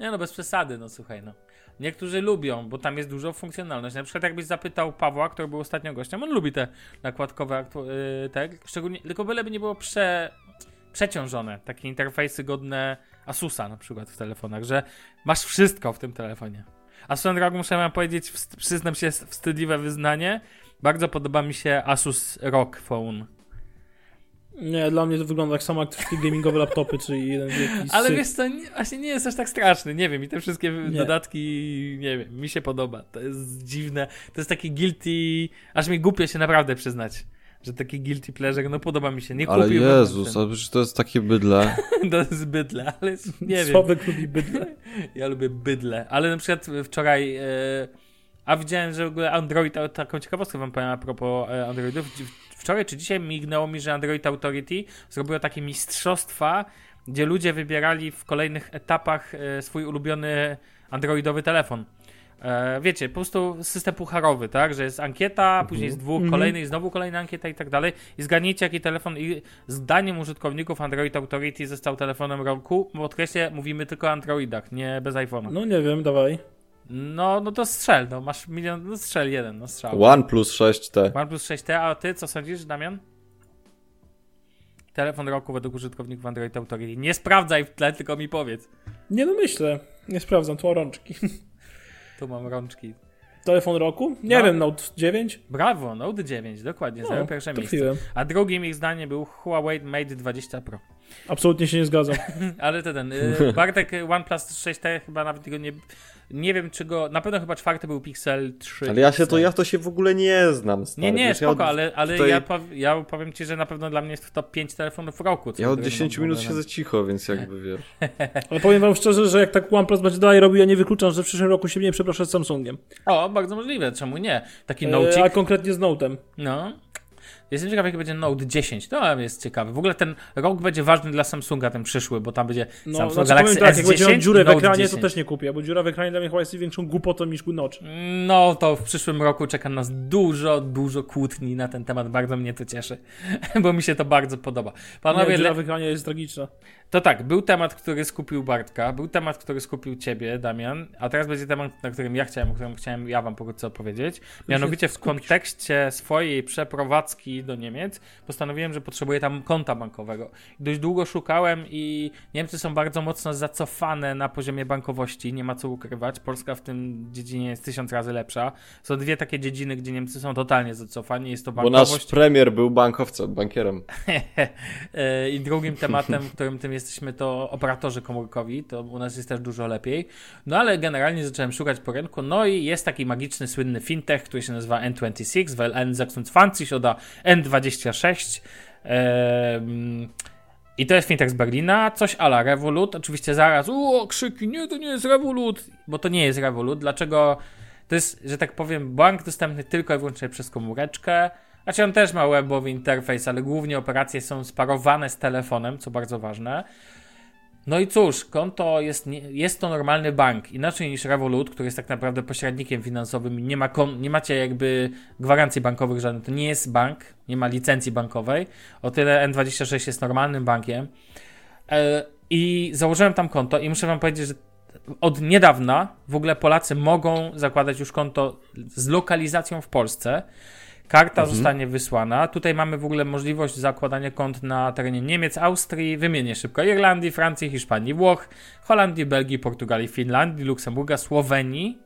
Nie no, bez przesady, no słuchaj, no. Niektórzy lubią, bo tam jest dużo funkcjonalności. Na przykład jakbyś zapytał Pawła, który był ostatnio gościem, on lubi te nakładkowe aktu- y, te, szczególnie, tylko byleby nie było prze, przeciążone, takie interfejsy godne Asusa na przykład w telefonach, że masz wszystko w tym telefonie. A swoją drogą muszę wam powiedzieć, przyznam się, wstydliwe wyznanie, bardzo podoba mi się Asus ROG Phone. Nie, dla mnie to wygląda tak samo jak te wszystkie gamingowe laptopy, czyli jeden wielki Ale syf. wiesz co, nie, właśnie nie jest aż tak straszny, nie wiem, i te wszystkie Nie. dodatki, nie wiem, mi się podoba, to jest dziwne, to jest taki guilty, aż mi głupio się naprawdę przyznać, że taki guilty pleasure, no podoba mi się, nie Ale kupiłbym Jezus, ale to jest takie bydle. to jest bydle, ale nie wiem, Sławek lubi bydle. ja lubię bydle, ale na przykład wczoraj, e, a widziałem, że w ogóle Android, taką ciekawostkę wam powiem a propos e, Androidów, wczoraj czy dzisiaj mignęło mi, że Android Authority zrobiło takie mistrzostwa, gdzie ludzie wybierali w kolejnych etapach e, swój ulubiony androidowy telefon. E, wiecie, po prostu system pucharowy, tak? Że jest ankieta, później jest dwóch, Mhm. kolejny i znowu kolejna ankieta i tak dalej. I zgadnijcie, jaki telefon. I zdaniem użytkowników Android Authority został telefonem roku. Bo podkreślę, mówimy tylko o Androidach, nie bez iPhone'a. No nie wiem, dawaj. No, no to strzel, no masz milion, no strzel jeden, no strzał. OnePlus 6T. OnePlus 6T, a ty co sądzisz, Damian? telefon roku według użytkowników Android Authority. Nie sprawdzaj w tle, tylko mi powiedz. Nie no myślę. Nie sprawdzam, tu rączki. Tu mam rączki. Telefon roku? Nie No. wiem, Note 9? Brawo, Note 9, dokładnie, zajął pierwsze miejsce. trafiłem. A drugim ich zdaniem był Huawei Mate 20 Pro. Absolutnie się nie zgadzam. Ale to ten, y, Bartek y, OnePlus 6T chyba nawet go nie, nie wiem czy go, na pewno chyba czwarty był Pixel 3. Ale ja się to, ja to się w ogóle nie znam, stary. Nie, nie, Wiesz, ja spoko, od- ale, ale tutaj- ja, pow, ja powiem ci, że na pewno dla mnie jest w top 5 telefonów roku. Ja od którymi 10 mam minut modelem. siedzę cicho, więc jakby wiesz. Ale powiem wam szczerze, że jak tak OnePlus będzie dalej robił, ja nie wykluczam, że w przyszłym roku się nie przeproszę z Samsungiem. O, bardzo możliwe, czemu nie? Taki E, Note a konkretnie z Note'em. No. Jestem ciekaw, jaki będzie Note 10. To jest ciekawe. W ogóle ten rok będzie ważny dla Samsunga, ten przyszły, bo tam będzie No, Samsung znaczy Galaxy tak, jak będzie S10 dziurę w ekranie, 10. to też nie kupię, bo dziura w ekranie dla mnie chyba jest większą głupotą niż notch. No, to w przyszłym roku czeka nas dużo, dużo kłótni na ten temat. Bardzo mnie to cieszy, bo mi się to bardzo podoba. Panowie, Nie, dziura le... w ekranie jest tragiczna. to tak, był temat, który skupił Bartka, był temat, który skupił ciebie, Damian, a teraz będzie temat, na którym ja chciałem, o którym chciałem ja wam pokrótce opowiedzieć. Mianowicie w kontekście swojej przeprowadzki do Niemiec postanowiłem, że potrzebuję tam konta bankowego. Dość długo szukałem i Niemcy są bardzo mocno zacofane na poziomie bankowości, nie ma co ukrywać. Polska w tym dziedzinie jest tysiąc razy lepsza. Są dwie takie dziedziny, gdzie Niemcy są totalnie zacofani, jest to Bo bankowość. nasz premier był bankowcem, bankierem. I drugim tematem, w którym tym jesteśmy, to operatorzy komórkowi. To u nas jest też dużo lepiej. No ale generalnie zacząłem szukać po rynku. No i jest taki magiczny, słynny fintech, który się nazywa N26, weil N26 oder N26. Em, I to jest fintech z Berlina, coś ala Revolut. Oczywiście zaraz, o, krzyki, nie, to nie jest Revolut, bo to nie jest Revolut. Dlaczego? To jest, że tak powiem, bank dostępny tylko i wyłącznie przez komóreczkę. Znaczy on też ma webowy interfejs, ale głównie operacje są sparowane z telefonem, co bardzo ważne. No i cóż, konto jest, jest to normalny bank, inaczej niż Revolut, który jest tak naprawdę pośrednikiem finansowym nie, ma kon, nie macie jakby gwarancji bankowych żadnych. To nie jest bank, nie ma licencji bankowej. O tyle N26 jest normalnym bankiem. E, I założyłem tam konto i muszę wam powiedzieć, że od niedawna w ogóle Polacy mogą zakładać już konto z lokalizacją w Polsce. Karta zostanie wysłana. Tutaj mamy w ogóle możliwość zakładania kont na terenie Niemiec, Austrii, wymienię szybko, Irlandii, Francji, Hiszpanii, Włoch, Holandii, Belgii, Portugalii, Finlandii, Luksemburga, Słowenii,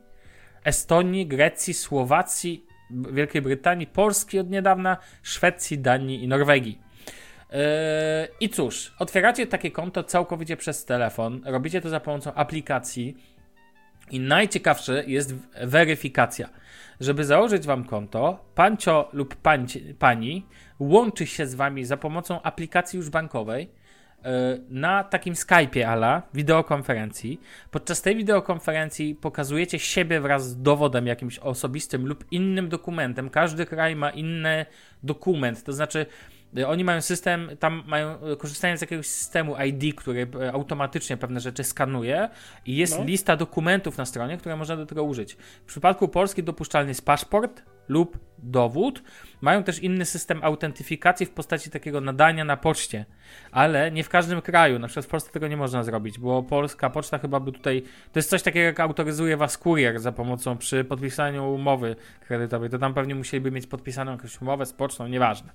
Estonii, Grecji, Słowacji, Wielkiej Brytanii, Polski od niedawna, Szwecji, Danii i Norwegii. Yy, I cóż, otwieracie takie konto całkowicie przez telefon, robicie to za pomocą aplikacji i najciekawsze jest weryfikacja. Żeby założyć wam konto, pancio lub pani łączy się z wami za pomocą aplikacji już bankowej yy, na takim Skype'ie ala wideokonferencji. Podczas tej wideokonferencji pokazujecie siebie wraz z dowodem jakimś osobistym lub innym dokumentem. Każdy kraj ma inny dokument, to znaczy oni mają system, tam mają, y, korzystają z jakiegoś systemu ID, który y, automatycznie pewne rzeczy skanuje i jest No. lista dokumentów na stronie, które można do tego użyć. W przypadku Polski dopuszczalny jest paszport lub dowód. Mają też inny system autentyfikacji w postaci takiego nadania na poczcie, ale nie w każdym kraju. Na przykład w Polsce tego nie można zrobić, bo polska poczta chyba by tutaj. To jest coś takiego, jak autoryzuje was kurier za pomocą przy podpisaniu umowy kredytowej. To tam pewnie musieliby mieć podpisaną jakąś umowę z pocztą, nieważne.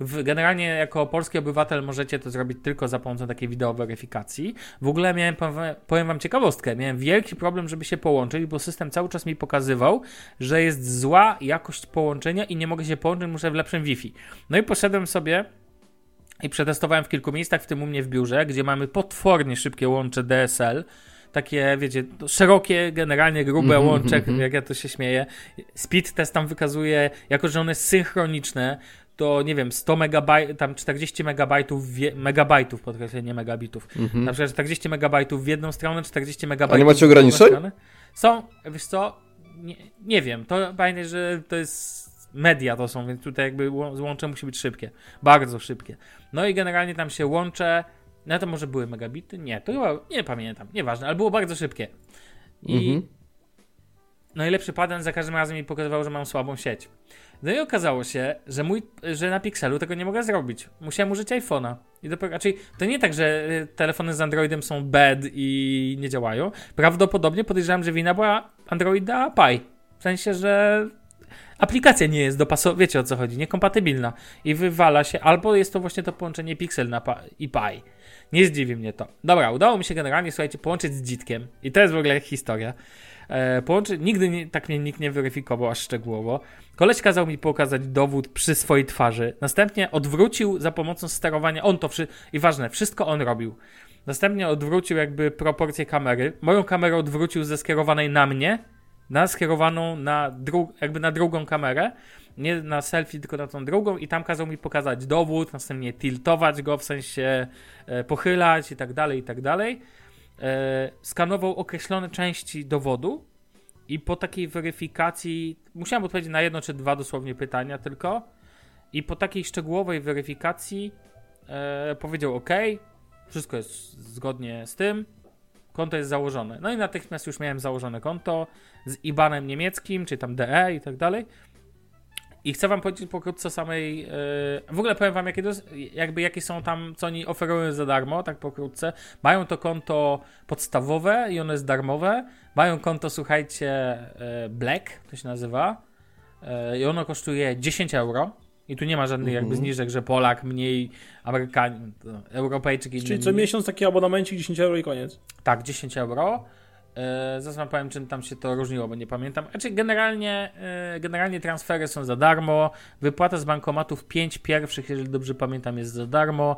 W, generalnie jako polski obywatel możecie to zrobić tylko za pomocą takiej wideoweryfikacji. W ogóle miałem, powiem- wam ciekawostkę, miałem wielki problem, żeby się połączyć, bo system cały czas mi pokazywał, że jest zła jakość połączenia i nie mogę się połączyć, muszę w lepszym Wi-Fi. No i poszedłem sobie i przetestowałem w kilku miejscach, w tym u mnie w biurze, gdzie mamy potwornie szybkie łącze DSL. Takie, wiecie, szerokie, generalnie grube łącze, jak ja to się śmieję. Speed test tam wykazuje, jako że one synchroniczne, to nie wiem, 100 megabajtów, tam 40 megabajtów, megabajtów, podkreślę, nie megabitów. Na przykład 40 megabajtów w jedną stronę, 40 megabajtów macie w drugą ograniczeń? Są, wiesz co, nie, nie wiem, to pamiętaj, że to jest media to są, więc tutaj jakby łą- łącze musi być szybkie, bardzo szybkie. No i generalnie tam się łącze, no to może były megabity? Nie, to chyba, nie pamiętam, nieważne, ale było bardzo szybkie. I Mhm. Najlepszy patent za każdym razem mi pokazywał, że mam słabą sieć. No i okazało się, że mój, że na Pixelu tego nie mogę zrobić. Musiałem użyć iPhone'a. I dopiero, raczej to nie tak, że y, telefony z Androidem są bad i nie działają. Prawdopodobnie podejrzewam, że wina była Androida Pie. W sensie, że aplikacja nie jest dopasowana, wiecie o co chodzi, niekompatybilna i wywala się, albo jest to właśnie to połączenie Pixel na i Pi. Nie zdziwi mnie to. Dobra, udało mi się generalnie, słuchajcie, połączyć z dzitkiem i to jest w ogóle historia. E. Nigdy nie, tak mnie nikt nie weryfikował aż szczegółowo. Koleś kazał mi pokazać dowód przy swojej twarzy. Następnie odwrócił za pomocą sterowania. On to wszy... i ważne, wszystko on robił. Następnie odwrócił jakby proporcję kamery. Moją kamerę odwrócił ze skierowanej na mnie, na skierowaną na dru... jakby na drugą kamerę. Nie na selfie, tylko na tą drugą i tam kazał mi pokazać dowód, następnie tiltować go, w sensie e, pochylać i tak dalej, i tak dalej. E, skanował określone części dowodu i po takiej weryfikacji musiałem odpowiedzieć na jedno czy dwa dosłownie pytania tylko i po takiej szczegółowej weryfikacji e, powiedział OK, wszystko jest zgodnie z tym, konto jest założone. No i natychmiast już miałem założone konto z IBANem niemieckim, czy tam DE i tak dalej. I chcę wam powiedzieć pokrótce o samej. Yy, w ogóle powiem wam, jakie, dos- jakby, jakie są tam, co oni oferują za darmo, tak pokrótce. Mają to konto podstawowe i ono jest darmowe. Mają konto, słuchajcie, yy, Black, to się nazywa. Yy, I ono kosztuje 10 euro. I tu nie ma żadnych jakby zniżek, że Polak mniej, Amerykanin, Europejczyk i Czyli co miesiąc taki abonamencik 10 euro i koniec. Tak, 10 euro. Yy, zaraz wam powiem, czym tam się to różniło, bo nie pamiętam. Znaczy, generalnie, yy, generalnie transfery są za darmo. Wypłata z bankomatów 5 pierwszych, jeżeli dobrze pamiętam, jest za darmo.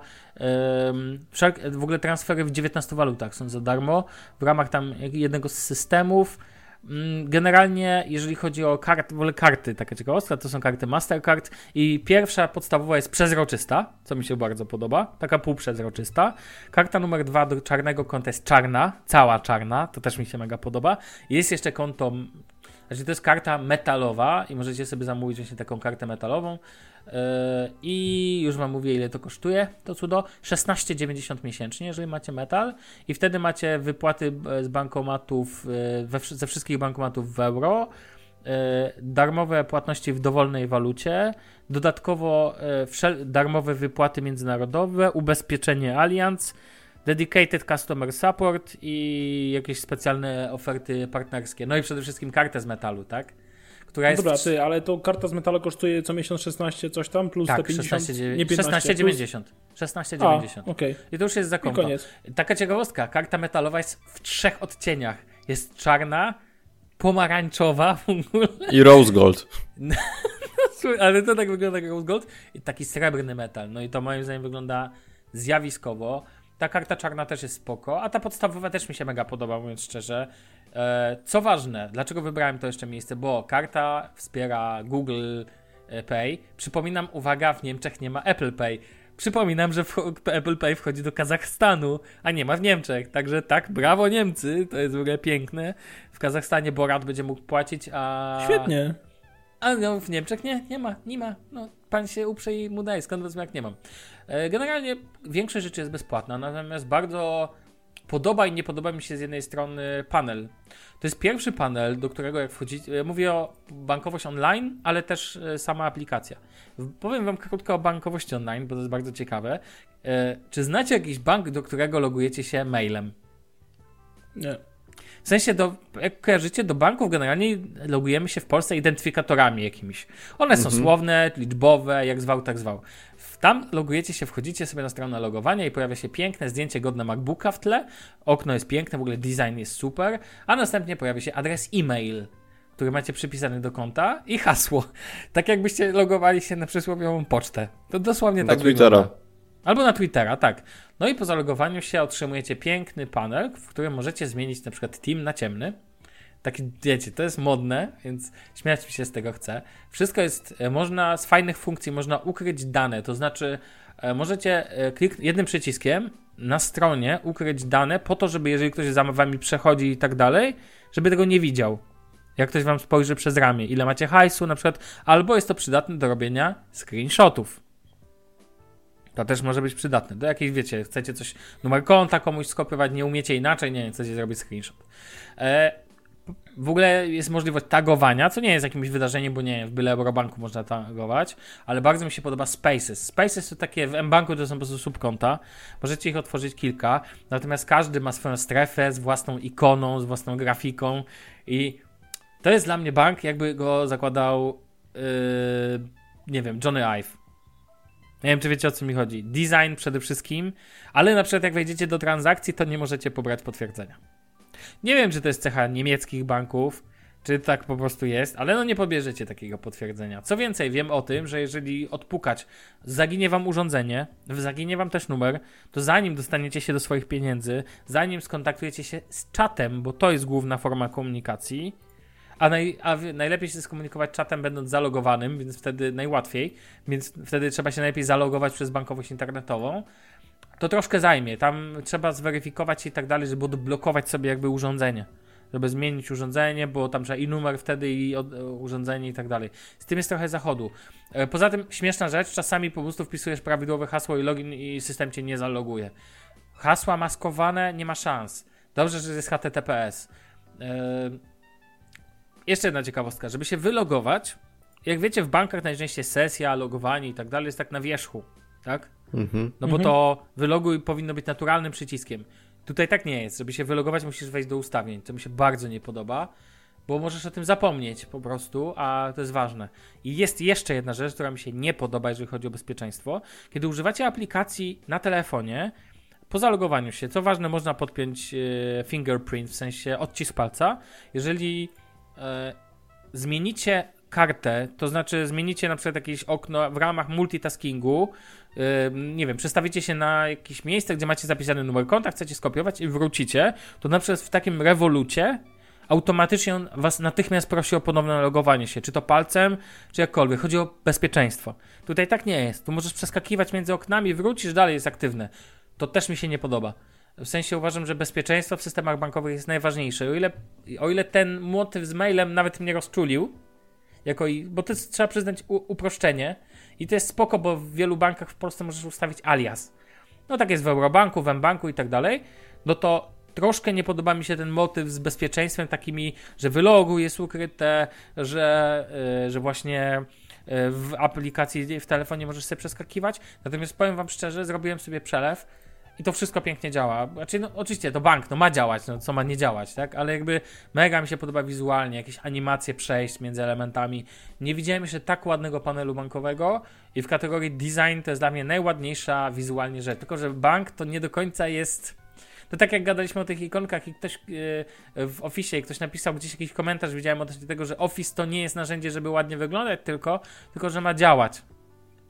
W ogóle transfery w 19 walutach są za darmo w ramach tam jednego z systemów. Mm, Generalnie, jeżeli chodzi o karty, w ogóle karty, taka ciekawostka, to są karty Mastercard i pierwsza podstawowa jest przezroczysta, co mi się bardzo podoba, taka półprzezroczysta. Karta numer dwa do czarnego konta jest czarna, cała czarna, to też mi się mega podoba. Jest jeszcze konto, znaczy to jest karta metalowa i możecie sobie zamówić właśnie taką kartę metalową. Yy, i już wam mówię ile to kosztuje, to cudo, 16,90 miesięcznie, jeżeli macie metal. I wtedy macie wypłaty e, z bankomatów, e, we, ze wszystkich bankomatów w euro, e, darmowe płatności w dowolnej walucie, dodatkowo darmowe wypłaty międzynarodowe, ubezpieczenie Allianz, dedicated customer support i jakieś specjalne oferty partnerskie. No i przede wszystkim kartę z metalu, tak? Która No jest dobra, ty, ale to karta z metalu kosztuje co miesiąc 16 coś tam, plus te tak, 50, 16,90. nie 15, 16,90. plus... 16,90. A, okej. I to już jest za konto. Taka ciekawostka, karta metalowa jest w trzech odcieniach. Jest czarna, pomarańczowa w ogóle, I Rose Gold. Słuchaj, ale to tak wygląda jak Rose Gold i taki srebrny metal. No i to moim zdaniem wygląda zjawiskowo. Ta karta czarna też jest spoko, a ta podstawowa też mi się mega podoba, mówiąc szczerze. E, co ważne, dlaczego wybrałem to jeszcze miejsce? Bo karta wspiera Google e, Pay. Przypominam, uwaga, w Niemczech nie ma Apple Pay. Przypominam, że Apple Pay wchodzi do Kazachstanu, a nie ma w Niemczech. Także tak, brawo Niemcy, to jest w ogóle piękne. W Kazachstanie Borat będzie mógł płacić, a... Świetnie. A no, w Niemczech nie, nie ma, nie ma. No, pan się uprze i mu daje, skąd wezmę jak nie mam. E, generalnie większość rzeczy jest bezpłatna, natomiast bardzo podoba i nie podoba mi się z jednej strony panel. To jest pierwszy panel, do którego jak wchodzicie, ja mówię o bankowość online, ale też e, sama aplikacja. Powiem wam krótko o bankowości online, bo to jest bardzo ciekawe. E, czy znacie jakiś bank, do którego logujecie się mailem? Nie. W sensie, do, jak kojarzycie, do banków generalnie logujemy się w Polsce identyfikatorami jakimiś. One są słowne, liczbowe, jak zwał, tak zwał. Tam logujecie się, wchodzicie sobie na stronę logowania i pojawia się piękne zdjęcie godne MacBooka w tle. Okno jest piękne, w ogóle design jest super, a następnie pojawia się adres e-mail, który macie przypisany do konta i hasło. Tak jakbyście logowali się na przysłowiową pocztę. To dosłownie Na tak Twittera. wygląda. Albo na Twittera, tak. No i po zalogowaniu się otrzymujecie piękny panel, w którym możecie zmienić na przykład team na ciemny. Taki, wiecie, to jest modne, więc śmiać mi się z tego chce. Wszystko jest, e, można, z fajnych funkcji można ukryć dane, to znaczy e, możecie e, klik jednym przyciskiem na stronie ukryć dane po to, żeby jeżeli ktoś za wami przechodzi i tak dalej, żeby tego nie widział. Jak ktoś wam spojrzy przez ramię, ile macie hajsu na przykład, albo jest to przydatne do robienia screenshotów. To też może być przydatne. Do jakiejś, wiecie, chcecie coś, numer konta komuś skopiować, nie umiecie inaczej, nie, chcecie zrobić screenshot. E, w ogóle jest możliwość tagowania, co nie jest jakimś wydarzeniem, bo nie, w byle Eurobanku można tagować, ale bardzo mi się podoba Spaces. Spaces to takie, w mBanku to są po prostu subkonta, możecie ich otworzyć kilka, natomiast każdy ma swoją strefę z własną ikoną, z własną grafiką i to jest dla mnie bank, jakby go zakładał nie wiem, Johnny Ive. Nie wiem, czy wiecie o co mi chodzi. Design przede wszystkim, ale na przykład jak wejdziecie do transakcji, to nie możecie pobrać potwierdzenia. Nie wiem, czy to jest cecha niemieckich banków, czy tak po prostu jest, ale no nie pobierzecie takiego potwierdzenia. Co więcej, wiem o tym, że jeżeli odpukać, zaginie wam urządzenie, zaginie wam też numer, to zanim dostaniecie się do swoich pieniędzy, zanim skontaktujecie się z czatem, bo to jest główna forma komunikacji, a, naj, a najlepiej się skomunikować czatem będąc zalogowanym, więc wtedy najłatwiej, więc wtedy trzeba się najlepiej zalogować przez bankowość internetową. To troszkę zajmie, tam trzeba zweryfikować i tak dalej, żeby odblokować sobie jakby urządzenie żeby zmienić urządzenie, bo tam trzeba i numer wtedy, i od, urządzenie i tak dalej. Z tym jest trochę zachodu. E, poza tym, śmieszna rzecz, czasami po prostu wpisujesz prawidłowe hasło i login i system cię nie zaloguje. Hasła maskowane nie ma szans. Dobrze, że jest HTTPS. Yy... Jeszcze jedna ciekawostka. Żeby się wylogować, jak wiecie, w bankach najczęściej sesja, logowanie i tak dalej jest tak na wierzchu, tak? Mhm. No bo mhm. to wyloguj powinno być naturalnym przyciskiem. Tutaj tak nie jest. Żeby się wylogować, musisz wejść do ustawień, co mi się bardzo nie podoba, bo możesz o tym zapomnieć po prostu, a to jest ważne. I jest jeszcze jedna rzecz, która mi się nie podoba, jeżeli chodzi o bezpieczeństwo. Kiedy używacie aplikacji na telefonie, po zalogowaniu się, co ważne, można podpiąć e, fingerprint, w sensie odcisk palca. Jeżeli zmienicie kartę, to znaczy zmienicie na przykład jakieś okno w ramach multitaskingu, yy, nie wiem, przestawicie się na jakieś miejsce, gdzie macie zapisany numer konta, chcecie skopiować i wrócicie, to na przykład w takim rewolucie automatycznie on was natychmiast prosi o ponowne logowanie się, czy to palcem, czy jakkolwiek. Chodzi o bezpieczeństwo. Tutaj tak nie jest. Tu możesz przeskakiwać między oknami, wrócisz, dalej jest aktywne. To też mi się nie podoba. W sensie uważam, że bezpieczeństwo w systemach bankowych jest najważniejsze. O ile, o ile ten motyw z mailem nawet mnie rozczulił, jako i, bo to jest, trzeba przyznać, u, uproszczenie. I to jest spoko, bo w wielu bankach w Polsce możesz ustawić alias. No tak jest w Eurobanku, w mBanku i tak dalej. No to troszkę nie podoba mi się ten motyw z bezpieczeństwem takimi, że wylogu jest ukryte, że, yy, że właśnie yy, w aplikacji w telefonie możesz sobie przeskakiwać. Natomiast powiem wam szczerze, zrobiłem sobie przelew i to wszystko pięknie działa. Znaczy, no, oczywiście to bank, no ma działać, no co ma nie działać, tak? Ale jakby mega mi się podoba wizualnie, jakieś animacje przejść między elementami. Nie widziałem jeszcze tak ładnego panelu bankowego i w kategorii design to jest dla mnie najładniejsza wizualnie rzecz. Tylko, że bank to nie do końca jest. To tak jak gadaliśmy o tych ikonkach i ktoś yy, w Office, ktoś napisał gdzieś jakiś komentarz, widziałem odnośnie tego, że Office to nie jest narzędzie, żeby ładnie wyglądać tylko, tylko że ma działać.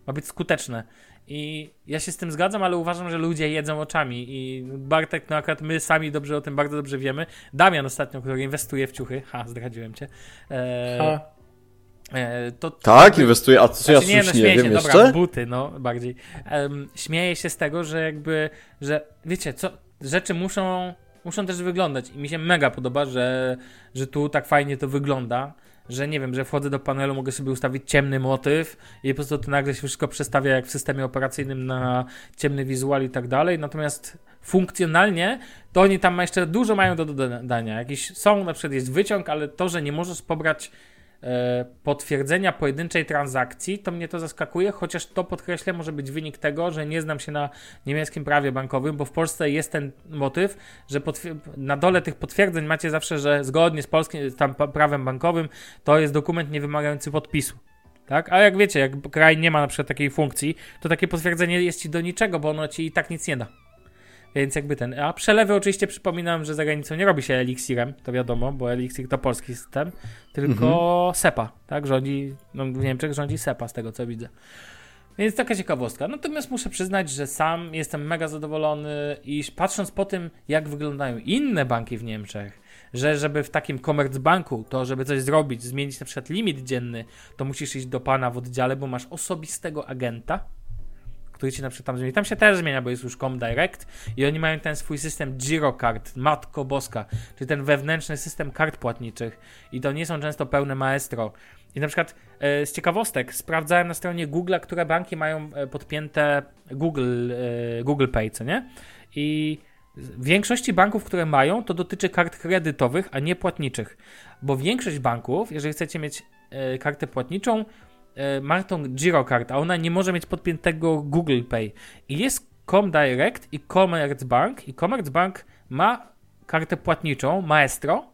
Ma być skuteczne. I ja się z tym zgadzam, ale uważam, że ludzie jedzą oczami i Bartek, no akurat my sami dobrze o tym bardzo dobrze wiemy. Damian ostatnio, który inwestuje w ciuchy, ha, zdradziłem cię. E, ha. E, to, tak, to, inwestuje, a co znaczy, ja nie, no, nie wiem się, jeszcze? dobra, buty, no, bardziej. Um, śmieję się z tego, że jakby, że wiecie, co, rzeczy muszą, muszą też wyglądać i mi się mega podoba, że, że tu tak fajnie to wygląda że nie wiem, że wchodzę do panelu, mogę sobie ustawić ciemny motyw i po prostu to nagle się wszystko przestawia jak w systemie operacyjnym na ciemny wizual i tak dalej. Natomiast funkcjonalnie to oni tam jeszcze dużo mają do dodania. Jakiś są, na przykład jest wyciąg, ale to, że nie możesz pobrać potwierdzenia pojedynczej transakcji, to mnie to zaskakuje, chociaż to podkreślę, może być wynik tego, że nie znam się na niemieckim prawie bankowym, bo w Polsce jest ten motyw, że na dole tych potwierdzeń macie zawsze, że zgodnie z polskim tam prawem bankowym to jest dokument nie wymagający podpisu. Tak? A jak wiecie, jak kraj nie ma na przykład takiej funkcji, to takie potwierdzenie jest ci do niczego, bo ono ci i tak nic nie da. Więc jakby ten. A przelewy oczywiście przypominam, że za granicą nie robi się eliksirem, to wiadomo, bo eliksir to polski system, tylko mhm. SEPA, tak? Rządzi, no w Niemczech rządzi SEPA z tego co widzę. Więc taka ciekawostka. Natomiast muszę przyznać, że sam jestem mega zadowolony i patrząc po tym, jak wyglądają inne banki w Niemczech, że żeby w takim Commerzbanku, to żeby coś zrobić, zmienić na przykład limit dzienny, to musisz iść do pana w oddziale, bo masz osobistego agenta, który ci na przykład tam zmieni. Tam się też zmienia, bo jest już Comdirect i oni mają ten swój system Girocard, Matko Boska, czyli ten wewnętrzny system kart płatniczych i to nie są często pełne maestro. I na przykład e, z ciekawostek sprawdzałem na stronie Google, które banki mają e, podpięte Google, e, Google Pay, co nie? I w większości banków, które mają, to dotyczy kart kredytowych, a nie płatniczych. Bo większość banków, jeżeli chcecie mieć e, kartę płatniczą, E, ma tą Girocard, a ona nie może mieć podpiętego Google Pay. I jest Comdirect i Commerzbank i Commerzbank ma kartę płatniczą Maestro,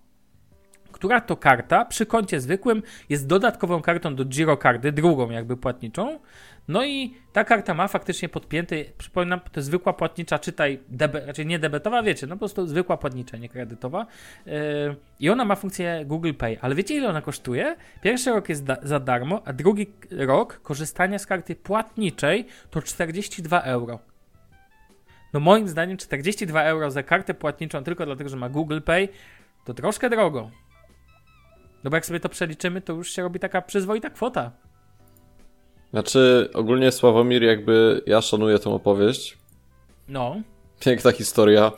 która to karta przy koncie zwykłym jest dodatkową kartą do girokardy, drugą jakby płatniczą. No i ta karta ma faktycznie podpięty, przypominam, to zwykła płatnicza, czytaj, debe, raczej nie debetowa, wiecie, no po prostu zwykła płatnicza, nie kredytowa. Yy, I ona ma funkcję Google Pay, ale wiecie ile ona kosztuje? Pierwszy rok jest da- za darmo, a drugi rok korzystania z karty płatniczej to 42 euro. No moim zdaniem 42 euro za kartę płatniczą tylko dlatego, że ma Google Pay, to troszkę drogo. No bo jak sobie to przeliczymy, to już się robi taka przyzwoita kwota. Znaczy, ogólnie Sławomir, jakby ja szanuję tą opowieść. No. Piękna historia.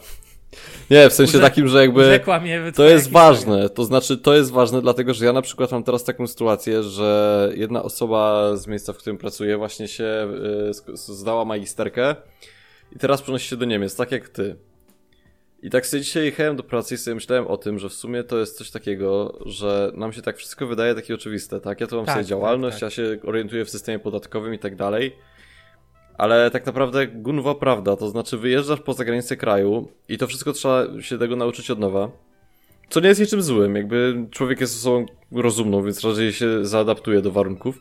Nie, w sensie Urze- takim, że jakby to jest ważne. To znaczy, to jest ważne, dlatego że ja na przykład mam teraz taką sytuację, że jedna osoba z miejsca, w którym pracuję, właśnie się y, zdała magisterkę i teraz przenosi się do Niemiec, tak jak ty. I tak sobie dzisiaj jechałem do pracy i sobie myślałem o tym, że w sumie to jest coś takiego, że nam się tak wszystko wydaje takie oczywiste, tak? Ja tu mam Tak, sobie tak, działalność, tak. ja się orientuję w systemie podatkowym i tak dalej. Ale tak naprawdę gunwa prawda, to znaczy wyjeżdżasz poza granicę kraju i to wszystko trzeba się tego nauczyć od nowa. Co nie jest niczym złym, jakby człowiek jest osobą rozumną, więc raczej się zaadaptuje do warunków.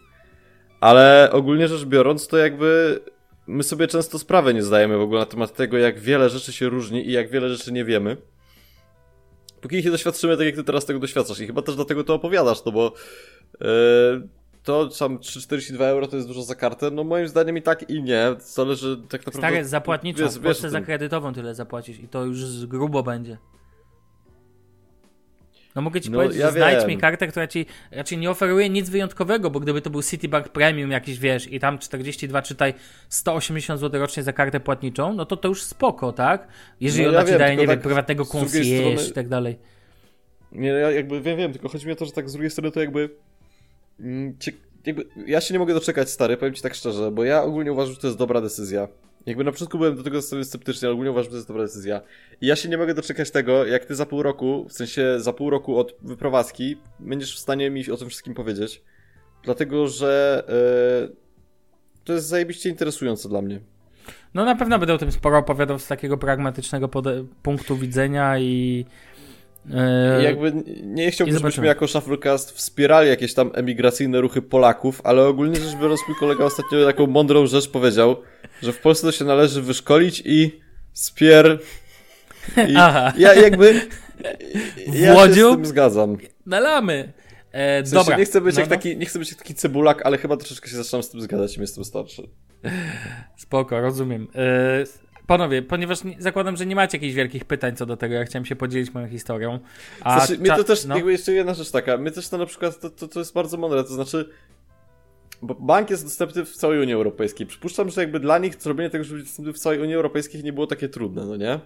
Ale ogólnie rzecz biorąc, to jakby my sobie często sprawę nie zdajemy w ogóle na temat tego, jak wiele rzeczy się różni i jak wiele rzeczy nie wiemy. Póki ich nie doświadczymy, tak jak ty teraz tego doświadczasz. I chyba też dlatego to opowiadasz, no bo yy, to sam 3,42 euro to jest dużo za kartę. No moim zdaniem i tak i nie. Zależy tak naprawdę... Stary, za płatniczą, wiesz- w Polsce za kredytową tyle zapłacisz i to już grubo będzie. No mogę ci No, powiedzieć, ja że znajdź wiem. mi kartę, która ci raczej nie oferuje nic wyjątkowego, bo gdyby to był Citibank Premium jakiś, wiesz, i tam 42, czytaj 180 zł rocznie za kartę płatniczą, no to to już spoko, tak? Jeżeli No, ona ja ci wiem, daje, nie wiem, tak prywatnego z drugiej concierge i tak dalej. Nie, ja jakby wiem, wiem, tylko chodzi mi o to, że tak z drugiej strony to jakby. mm, jakby ja się nie mogę doczekać, stary, powiem ci tak szczerze, bo ja ogólnie uważam, że to jest dobra decyzja. Jakby na początku byłem do tego nastawiony sceptycznie, ale ogólnie uważam, że to jest dobra decyzja. I ja się nie mogę doczekać tego, jak ty za pół roku, w sensie za pół roku od wyprowadzki, będziesz w stanie mi o tym wszystkim powiedzieć. Dlatego, że e, to jest zajebiście interesujące dla mnie. No na pewno będę o tym sporo opowiadał z takiego pragmatycznego punktu widzenia i... e, I jakby nie chciałbym, żebyśmy jako Shufflecast wspierali jakieś tam emigracyjne ruchy Polaków, ale ogólnie rzecz biorąc, mój kolega ostatnio taką mądrą rzecz powiedział, że w Polsce to się należy wyszkolić i spier... I Aha. ja jakby... Ja się Łodziu? z tym zgadzam. Nalamy! E, W sensie dobra. nie chcę być No, jak no. taki, nie chcę być jak taki cebulak, ale chyba troszeczkę się zaczynam z tym zgadzać i jestem starszy. Spoko, rozumiem. E, panowie, ponieważ nie, zakładam, że nie macie jakichś wielkich pytań co do tego, ja chciałem się podzielić moją historią. A Znaczy, mnie to też, no, jakby jeszcze jedna rzecz taka, my też to na przykład, to, to, to jest bardzo mądre, to znaczy, bo bank jest dostępny w całej Unii Europejskiej. Przypuszczam, że jakby dla nich zrobienie tego, żeby być dostępny w całej Unii Europejskiej nie było takie trudne, no nie?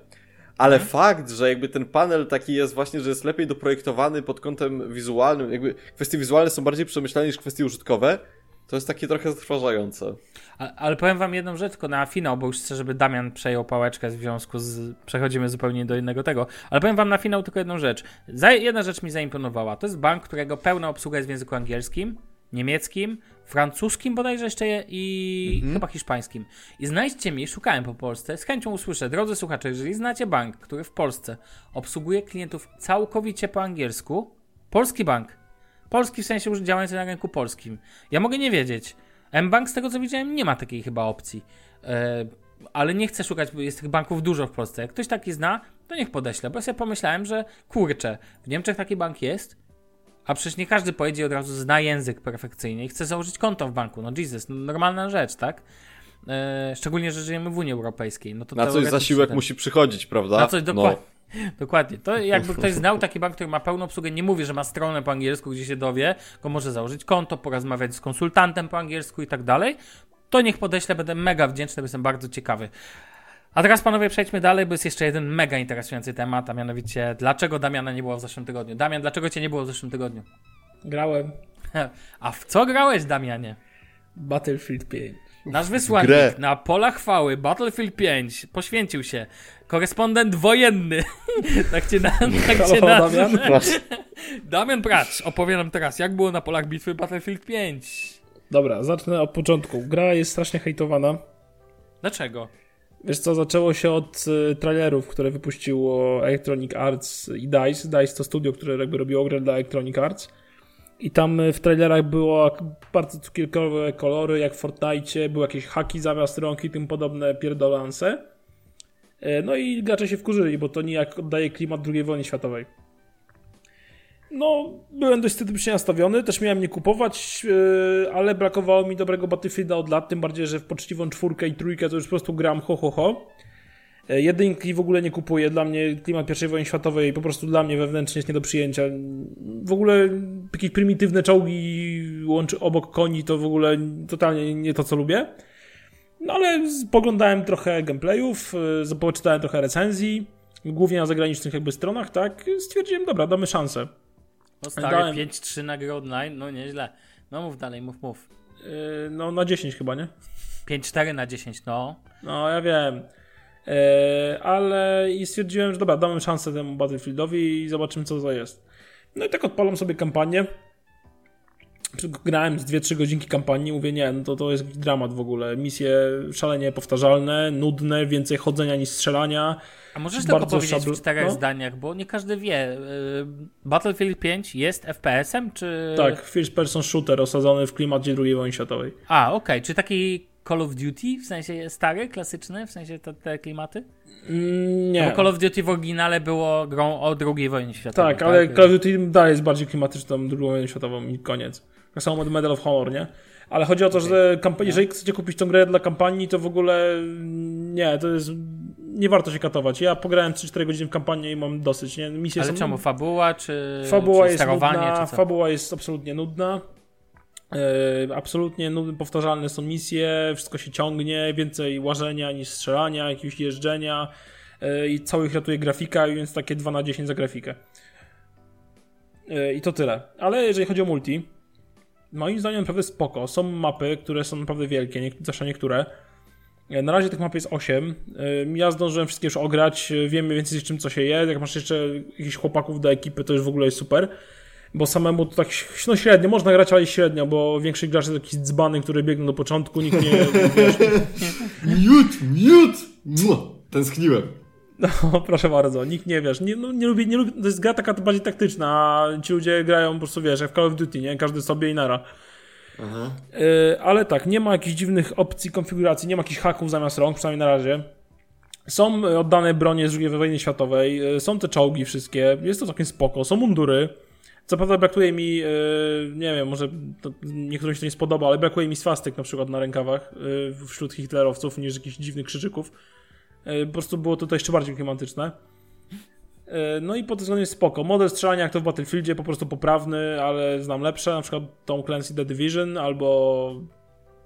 Ale Mhm. fakt, że jakby ten panel taki jest właśnie, że jest lepiej doprojektowany pod kątem wizualnym, jakby kwestie wizualne są bardziej przemyślane niż kwestie użytkowe, to jest takie trochę zatrważające. a, ale powiem wam jedną rzecz, tylko na finał, bo już chcę, żeby Damian przejął pałeczkę w związku z... Przechodzimy zupełnie do innego tego. Ale powiem wam na finał tylko jedną rzecz. Za, jedna rzecz mi zaimponowała. To jest bank, którego pełna obsługa jest w języku angielskim, niemieckim, francuskim bodajże jeszcze je- i Mhm. chyba hiszpańskim. I znajdźcie mi, szukałem po Polsce, z chęcią usłyszę, drodzy słuchacze, jeżeli znacie bank, który w Polsce obsługuje klientów całkowicie po angielsku, polski bank, polski w sensie już działający na rynku polskim, ja mogę nie wiedzieć. mBank z tego co widziałem nie ma takiej chyba opcji. E, ale nie chcę szukać, bo jest tych banków dużo w Polsce. Jak ktoś taki zna, to niech podeślę, bo ja sobie pomyślałem, że kurczę, w Niemczech taki bank jest, a przecież nie każdy pojedzie od razu zna język perfekcyjnie i chce założyć konto w banku. No Jesus, no normalna rzecz, tak? E, szczególnie, że żyjemy w Unii Europejskiej. No to Na coś zasiłek ten- musi przychodzić, prawda? Na coś No. dokładnie. Dokładnie. To jakby ktoś znał taki bank, który ma pełną obsługę, nie mówi, że ma stronę po angielsku, gdzie się dowie, tylko może założyć konto, porozmawiać z konsultantem po angielsku i tak dalej, to niech podeślę, będę mega wdzięczny, bo jestem bardzo ciekawy. A teraz panowie przejdźmy dalej, bo jest jeszcze jeden mega interesujący temat, a mianowicie dlaczego Damiana nie było w zeszłym tygodniu. Damian, dlaczego cię nie było w zeszłym tygodniu? Grałem A w co grałeś, Damianie? Battlefield 5. Nasz wysłannik grę. na pola chwały Battlefield 5 poświęcił się. Korespondent wojenny. tak cię na, tak cię na, Damian? Damian Pracz opowie nam teraz, jak było na polach bitwy Battlefield 5. Dobra, zacznę od początku. Gra jest strasznie hejtowana. Dlaczego? Wiesz co, zaczęło się od y, trailerów, które wypuściło Electronic Arts i DICE. DICE to studio, które jakby robiło grę dla Electronic Arts. I tam y, w trailerach było bardzo cukierkowe kolory, jak w Fortnite, były jakieś haki zamiast rąk i tym podobne pierdolanse. Y, No i gracze się wkurzyli, bo to nijak oddaje klimat II wojny światowej. No, byłem dość sceptycznie nastawiony, też miałem nie kupować, yy, ale brakowało mi dobrego Battlefielda od lat, tym bardziej, że w poczciwą czwórkę i trójkę to już po prostu gram ho ho ho. Yy, Jedynki w ogóle nie kupuję, dla mnie klimat I wojny światowej po prostu dla mnie wewnętrznie jest nie do przyjęcia. W ogóle jakieś prymitywne czołgi łączy obok koni to w ogóle totalnie nie to, co lubię. No ale poglądałem trochę gameplayów, yy, poczytałem trochę recenzji, głównie na zagranicznych jakby stronach, tak, stwierdziłem, dobra, damy szansę. No stary, Dałem. 5-3 na grę online, no nieźle. No mów dalej, mów, mów. Yy, no na 10 chyba, nie? 5-4 na 10, no. No, ja wiem. Yy, ale i stwierdziłem, że dobra, damy szansę temu Battlefieldowi i zobaczymy, co to jest. No i tak odpalam sobie kampanię. Grałem z 2-3 godzinki kampanii, mówię, nie, no to, to jest dramat w ogóle. Misje szalenie powtarzalne, nudne, więcej chodzenia niż strzelania. A możesz tylko powiedzieć szabl- w czterech no. zdaniach, bo nie każdy wie. y, Battlefield 5 jest FPS-em, czy... Tak, first person shooter osadzony w klimacie II wojny światowej. A, okej, czy taki Call of Duty, w sensie stary, klasyczny, w sensie te, te klimaty? Mm, No nie. Bo Call of Duty w oryginale było grą o II wojnie światowej. Tak, ale Call of Duty dalej jest bardziej klimatyczną II wojną światową i koniec. Tak samo Medal of Honor, nie? Ale chodzi o to, że jeżeli chcecie kupić tą grę dla kampanii, to w ogóle mm, nie, to jest... Nie warto się katować. Ja pograłem 3-4 godziny w kampanię i mam dosyć, nie? Misje Ale są... czemu, fabuła, czy, Fabuła czy jest nudna, czy co? fabuła jest absolutnie nudna. E, absolutnie nudne, powtarzalne są misje, wszystko się ciągnie, więcej łażenia niż strzelania, jakiegoś jeżdżenia e, i całych ratuje grafika, więc takie 2 na 10 za grafikę. E, I to tyle. Ale jeżeli chodzi o multi, moim zdaniem naprawdę spoko. Są mapy, które są naprawdę wielkie, nie, zwłaszcza niektóre. E, Na razie tych map jest 8. E, Ja zdążyłem wszystkie już ograć, e, wiem mniej więcej z czym co się je. Jak masz jeszcze jakichś chłopaków do ekipy, to już w ogóle jest super. Bo samemu to tak no średnio, można grać, ale średnio, bo większość graczy to jakiś dzbany, które biegną do początku, nikt nie, Miód, miód! Tęskniłem. no proszę bardzo, nikt nie, wiesz, nie, no, nie lubi, nie lubi, to jest gra taka bardziej taktyczna, a ci ludzie grają po prostu, wiesz, jak w Call of Duty, nie, każdy sobie i nara. Aha. Yy, ale tak, nie ma jakichś dziwnych opcji konfiguracji, nie ma jakichś haków zamiast rąk, przynajmniej na razie. Są oddane bronie z II wojny światowej, y, są te czołgi wszystkie, jest to całkiem spoko, są mundury. Co prawda brakuje mi, yy, nie wiem, może to niektórym się to nie spodoba, ale brakuje mi swastyk na przykład na rękawach yy, wśród hitlerowców niż jakichś dziwnych krzyczyków. Yy, po prostu było to jeszcze bardziej klimatyczne. Yy, No i pod względem jest spoko. Model strzelania jak to w Battlefieldzie po prostu poprawny, ale znam lepsze, na przykład Tom Clancy The Division albo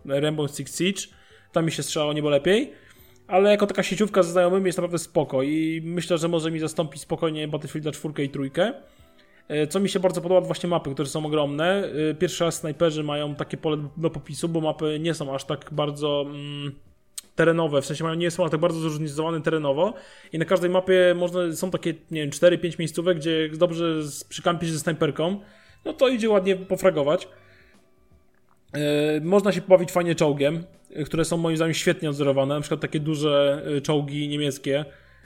Rainbow Six Siege. Tam mi się strzelało niebo lepiej. Ale jako taka sieciówka ze znajomymi jest naprawdę spoko i myślę, że może mi zastąpić spokojnie Battlefielda 4 i 3. E, Co mi się bardzo podoba, to właśnie mapy, które są ogromne. E, Pierwszy raz snajperzy mają takie pole do popisu, bo mapy nie są aż tak bardzo mm, terenowe, w sensie mają, nie są aż tak bardzo zróżnicowane terenowo i na każdej mapie można, są takie, nie wiem, 4-5 miejscówek, gdzie dobrze z- przykampić ze snajperką, no to idzie ładnie pofragować. E, Można się pobawić fajnie czołgiem, które są moim zdaniem świetnie odzorowane. Na przykład takie duże e, czołgi niemieckie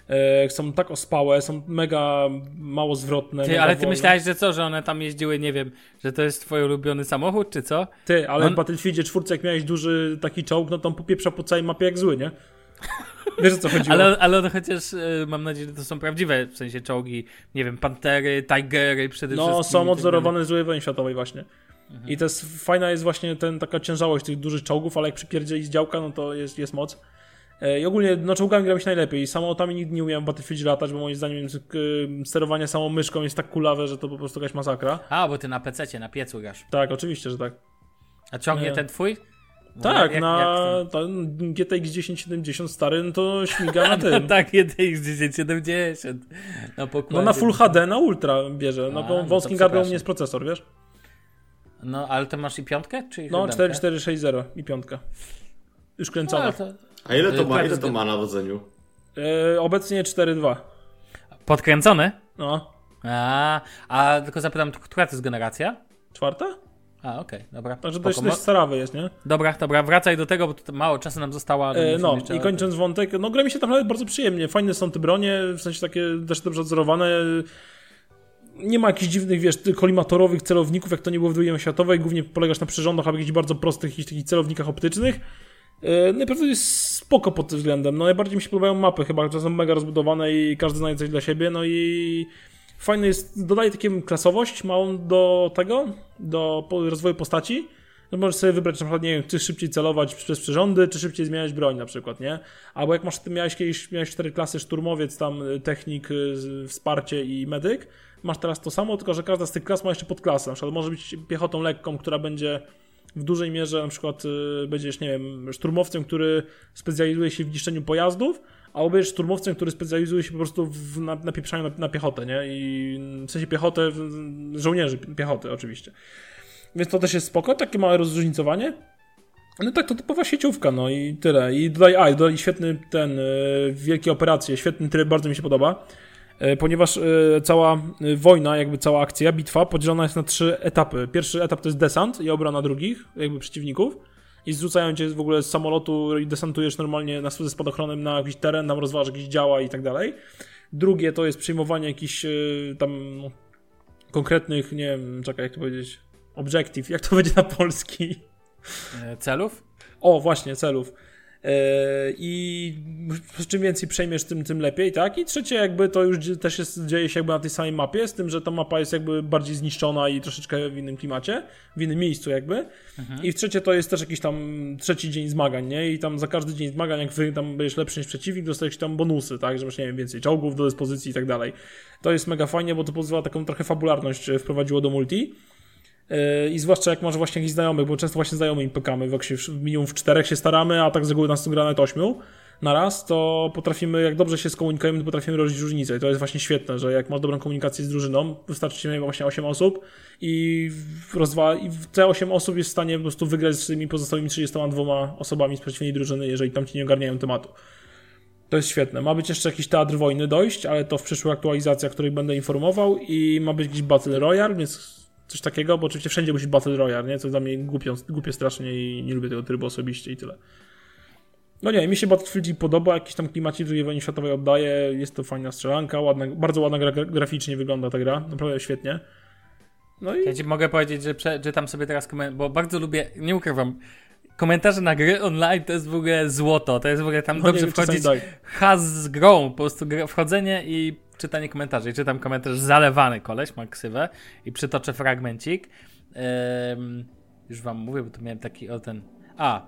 e, są tak ospałe, są mega mało zwrotne. Ty, mega ale ty wolne. myślałeś, że co, że one tam jeździły, nie wiem, że to jest twój ulubiony samochód, czy co? Ty, ale On- w Battlefieldzie 4 jak miałeś duży taki czołg, no to on popieprza po całej mapie jak zły, nie? Wiesz o co chodziło? Ale, ale one chociaż, e, mam nadzieję, że to są prawdziwe, w sensie czołgi, nie wiem, Pantery, Tigery przede No, wszystkim. i są tak odzorowane z złej wojny światowej właśnie. Mhm. I to jest, fajna jest właśnie ten, taka ciężałość tych dużych czołgów, ale jak przypierdzieli z działka, no to jest, jest moc. E, I ogólnie no, czołgami gra mi się najlepiej. Samolotami nigdy nie umiałem w Battlefieldzie latać, bo moim zdaniem sterowanie samą myszką jest tak kulawe, że to po prostu jakaś masakra. A, bo ty na PC, na piecu grasz. Tak, oczywiście, że tak. A ciągnie Nie. ten twój? Tak, jak- na jak ten GTX 1070 stary, no to śmiga na tym. Tak, GTX 1070 na pokładzie. No na Full HD, na Ultra bierze. No bo no wąskim mnie jest procesor, wiesz? No, ale to masz i piątkę, czy No siódemkę? 4460 i piątka. Już kręcona. No. A ile to ma, Prawie ile to ma na wodzeniu? E, obecnie 4.2. Podkręcony? No. A, a tylko zapytam, która to jest generacja? Czwarta? A, okej, dobra. Także dość, dość starawy jest, nie? Dobra, dobra, wracaj do tego, bo to mało czasu nam zostało. ale E, no jeszcze- i kończąc wątek, no gra mi się tam nawet bardzo przyjemnie. Fajne są te bronie, w sensie takie też dobrze odzorowane. Nie ma jakichś dziwnych, wiesz, kolimatorowych celowników, jak to nie było w II światowej. Głównie polegasz na przyrządach, albo jakichś bardzo prostych jakichś takich celownikach optycznych. E, Naprawdę jest spoko pod tym względem. No najbardziej mi się podobają mapy chyba, które są mega rozbudowane i każdy znajdzie coś dla siebie. No i fajny jest, dodaje taką klasowość małą do tego, do rozwoju postaci. No możesz sobie wybrać na przykład, nie wiem, czy szybciej celować przez przyrządy, czy szybciej zmieniać broń na przykład, nie? Albo jak masz, ty miałeś kiedyś, miałeś cztery klasy, szturmowiec, tam y, technik, y, wsparcie i medyk, masz teraz to samo, tylko że każda z tych klas ma jeszcze podklasę. Na przykład może być piechotą lekką, która będzie w dużej mierze na przykład y, będziesz, nie wiem, szturmowcem, który specjalizuje się w niszczeniu pojazdów, albo będziesz szturmowcem, który specjalizuje się po prostu w na, napieprzaniu na, na piechotę, nie? I w sensie piechotę, żołnierzy piechoty oczywiście. Więc to też jest spoko, takie małe rozróżnicowanie. No tak, to typowa sieciówka, no i tyle. I dodaj, a, i dodaj świetny ten, y, wielkie operacje, świetny tryb, bardzo mi się podoba. Y, Ponieważ y, cała y, wojna, jakby cała akcja, bitwa podzielona jest na trzy etapy. Pierwszy etap to jest desant i obrona drugich, jakby przeciwników. I zrzucają cię w ogóle z samolotu i desantujesz normalnie na, ze spadochronem na jakiś teren, tam rozważasz jakieś działa i tak dalej. Drugie to jest przyjmowanie jakichś tam no, konkretnych, nie wiem, czekaj, jak to powiedzieć, objective, jak to będzie na polski? E, Celów? O, właśnie, celów. Yy, I czym więcej przejmiesz, tym, tym lepiej, tak? I trzecie, jakby to już też jest, dzieje się jakby na tej samej mapie, z tym, że ta mapa jest jakby bardziej zniszczona i troszeczkę w innym klimacie, w innym miejscu, jakby. I w trzecie to jest też jakiś tam trzeci dzień zmagań, nie? I tam za każdy dzień zmagań, jak wy tam będziesz lepszy niż przeciwnik, dostajesz tam bonusy, tak? Że masz, nie wiem, więcej czołgów do dyspozycji i tak dalej. To jest mega fajnie, bo to pozwala taką trochę fabularność e, wprowadziło do multi. Yy, I zwłaszcza jak masz właśnie jakichś znajomych, bo często właśnie znajomymi pykamy, jak się w minimum w czterech się staramy, a tak z reguły nas gra nawet ośmiu na raz, to potrafimy, jak dobrze się skomunikujemy, to potrafimy robić różnicę. I to jest właśnie świetne, że jak masz dobrą komunikację z drużyną, wystarczy ci właśnie 8 osób i rozwa i te 8 osób jest w stanie po prostu wygrać z tymi pozostałymi 32 osobami z przeciwnej drużyny, jeżeli tam ci nie ogarniają tematu. To jest świetne. Ma być jeszcze jakiś teatr wojny dojść, ale to w przyszłej aktualizacji, o której będę informował i ma być jakiś Battle Royale, więc coś takiego, bo oczywiście wszędzie musi Battle Royale, nie? Co dla mnie głupio, głupie strasznie i nie lubię tego trybu osobiście i tyle. No nie, mi się Battlefield podoba, jakiś tam klimacik II wojny światowej oddaje, jest to fajna strzelanka, ładna, bardzo ładna gra, graficznie wygląda ta gra, naprawdę świetnie. No i Ja ci mogę powiedzieć, że przeczytam sobie teraz komentarze, bo bardzo lubię, nie ukrywam, komentarze na gry online to jest w ogóle złoto, to jest w ogóle tam no dobrze nie, wchodzić has z grą, po prostu wchodzenie i czytanie komentarzy. I czytam komentarz zalewany koleś, ma ksywę i przytoczę fragmencik. Ehm, już wam mówię, bo tu miałem taki o ten... A,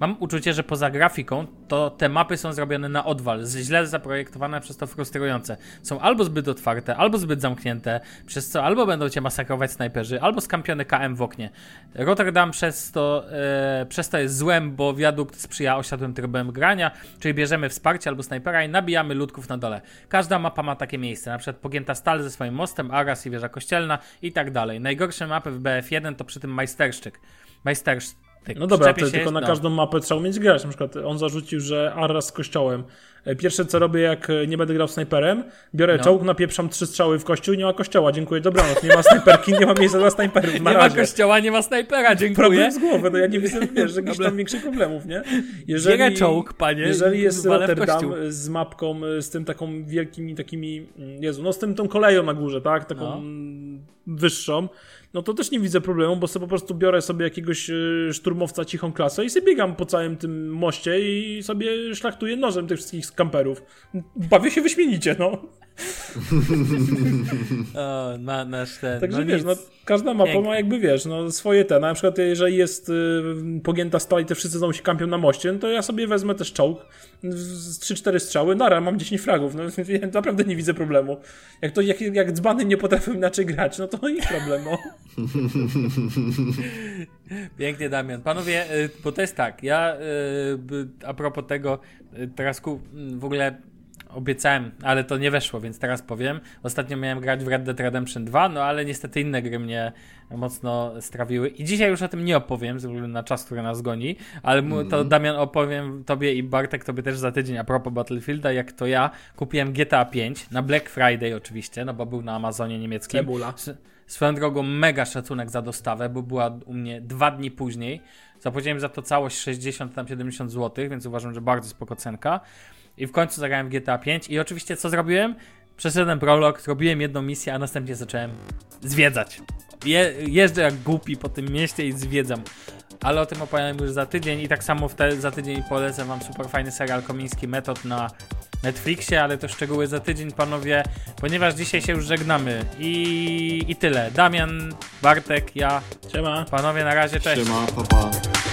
mam uczucie, że poza grafiką to te mapy są zrobione na odwal, źle zaprojektowane, przez to frustrujące. Są albo zbyt otwarte, albo zbyt zamknięte, przez co albo będą cię masakrować snajperzy, albo skampiony KM w oknie. Rotterdam przez to, e, przez to jest złem, bo wiadukt sprzyja osiadłym trybem grania, czyli bierzemy wsparcie albo snajpera i nabijamy ludków na dole. Każda mapa ma takie miejsce, na przykład pogięta stal ze swoim mostem, Aras i wieża kościelna i tak dalej. Najgorsze mapy w BF1 to przy tym majstersztyk. Majstersztyk. No dobra, to się, tylko na no. każdą mapę trzeba umieć grać. Na przykład on zarzucił, że Arras z kościołem. E, Pierwsze co robię, jak e, nie będę grał snajperem, biorę No. czołg, napieprzam trzy strzały w kościół i nie ma kościoła. Dziękuję, dobranoc. Nie ma snajperki, nie ma miejsca dla snajperów. Na Nie ma razie. kościoła, nie ma snajpera, dziękuję. Problem z głowy, no ja nie widzę, wiesz, jakichś tam większych problemów, nie? Bierę czołg, panie, Jeżeli jest Rotterdam z mapką, y, z tym taką wielkimi takimi, mm, Jezu, no z tym tą koleją na górze, tak? Taką No. wyższą, no to też nie widzę problemu, bo sobie po prostu biorę sobie jakiegoś y, szturmowca cichą klasę i sobie biegam po całym tym moście i sobie szlachtuję nożem tych wszystkich kamperów. Bawię się wyśmienicie, no. O, na, nasz ten. Także no wiesz, no, każda mapa ma jakby, wiesz, no swoje te. Na przykład jeżeli jest y, pogięta stal i te wszyscy znowu się kampią na moście, no to ja sobie wezmę też czołg, z 3-4 strzały, nara, mam 10 fragów, no ja naprawdę nie widzę problemu. Jak to, jak, jak dzbany nie potrafią inaczej grać, no to ich problem, no. Pięknie, Damian. Panowie, y, bo to jest tak, ja y, a propos tego, y, teraz ku, mm, w ogóle obiecałem, ale to nie weszło, więc teraz powiem. Ostatnio miałem grać w Red Dead Redemption 2, no ale niestety inne gry mnie mocno strawiły. I dzisiaj już o tym nie opowiem, ze względu na czas, który nas goni, ale mu, to Damian opowiem tobie i Bartek tobie też za tydzień a propos Battlefielda, jak to ja kupiłem GTA 5 na Black Friday oczywiście, no bo był na Amazonie niemieckim. Cebula. Swoją drogą mega szacunek za dostawę, bo była u mnie dwa dni później. Zapłaciłem za to całość 60, tam 70 zł, więc uważam, że bardzo spoko cenka. I w końcu zagrałem w GTA 5 i oczywiście co zrobiłem? Przeszedłem prolog, zrobiłem jedną misję, a następnie zacząłem zwiedzać. Je, jeżdżę jak głupi po tym mieście i zwiedzam. Ale o tym opowiem już za tydzień i tak samo te, za tydzień polecę wam super fajny serial Komiński Metod na Netflixie, ale to szczegóły za tydzień, panowie, ponieważ dzisiaj się już żegnamy. I, i tyle. Damian, Bartek, ja. Siema. Panowie, na razie, cześć. Siema, papa. Pa.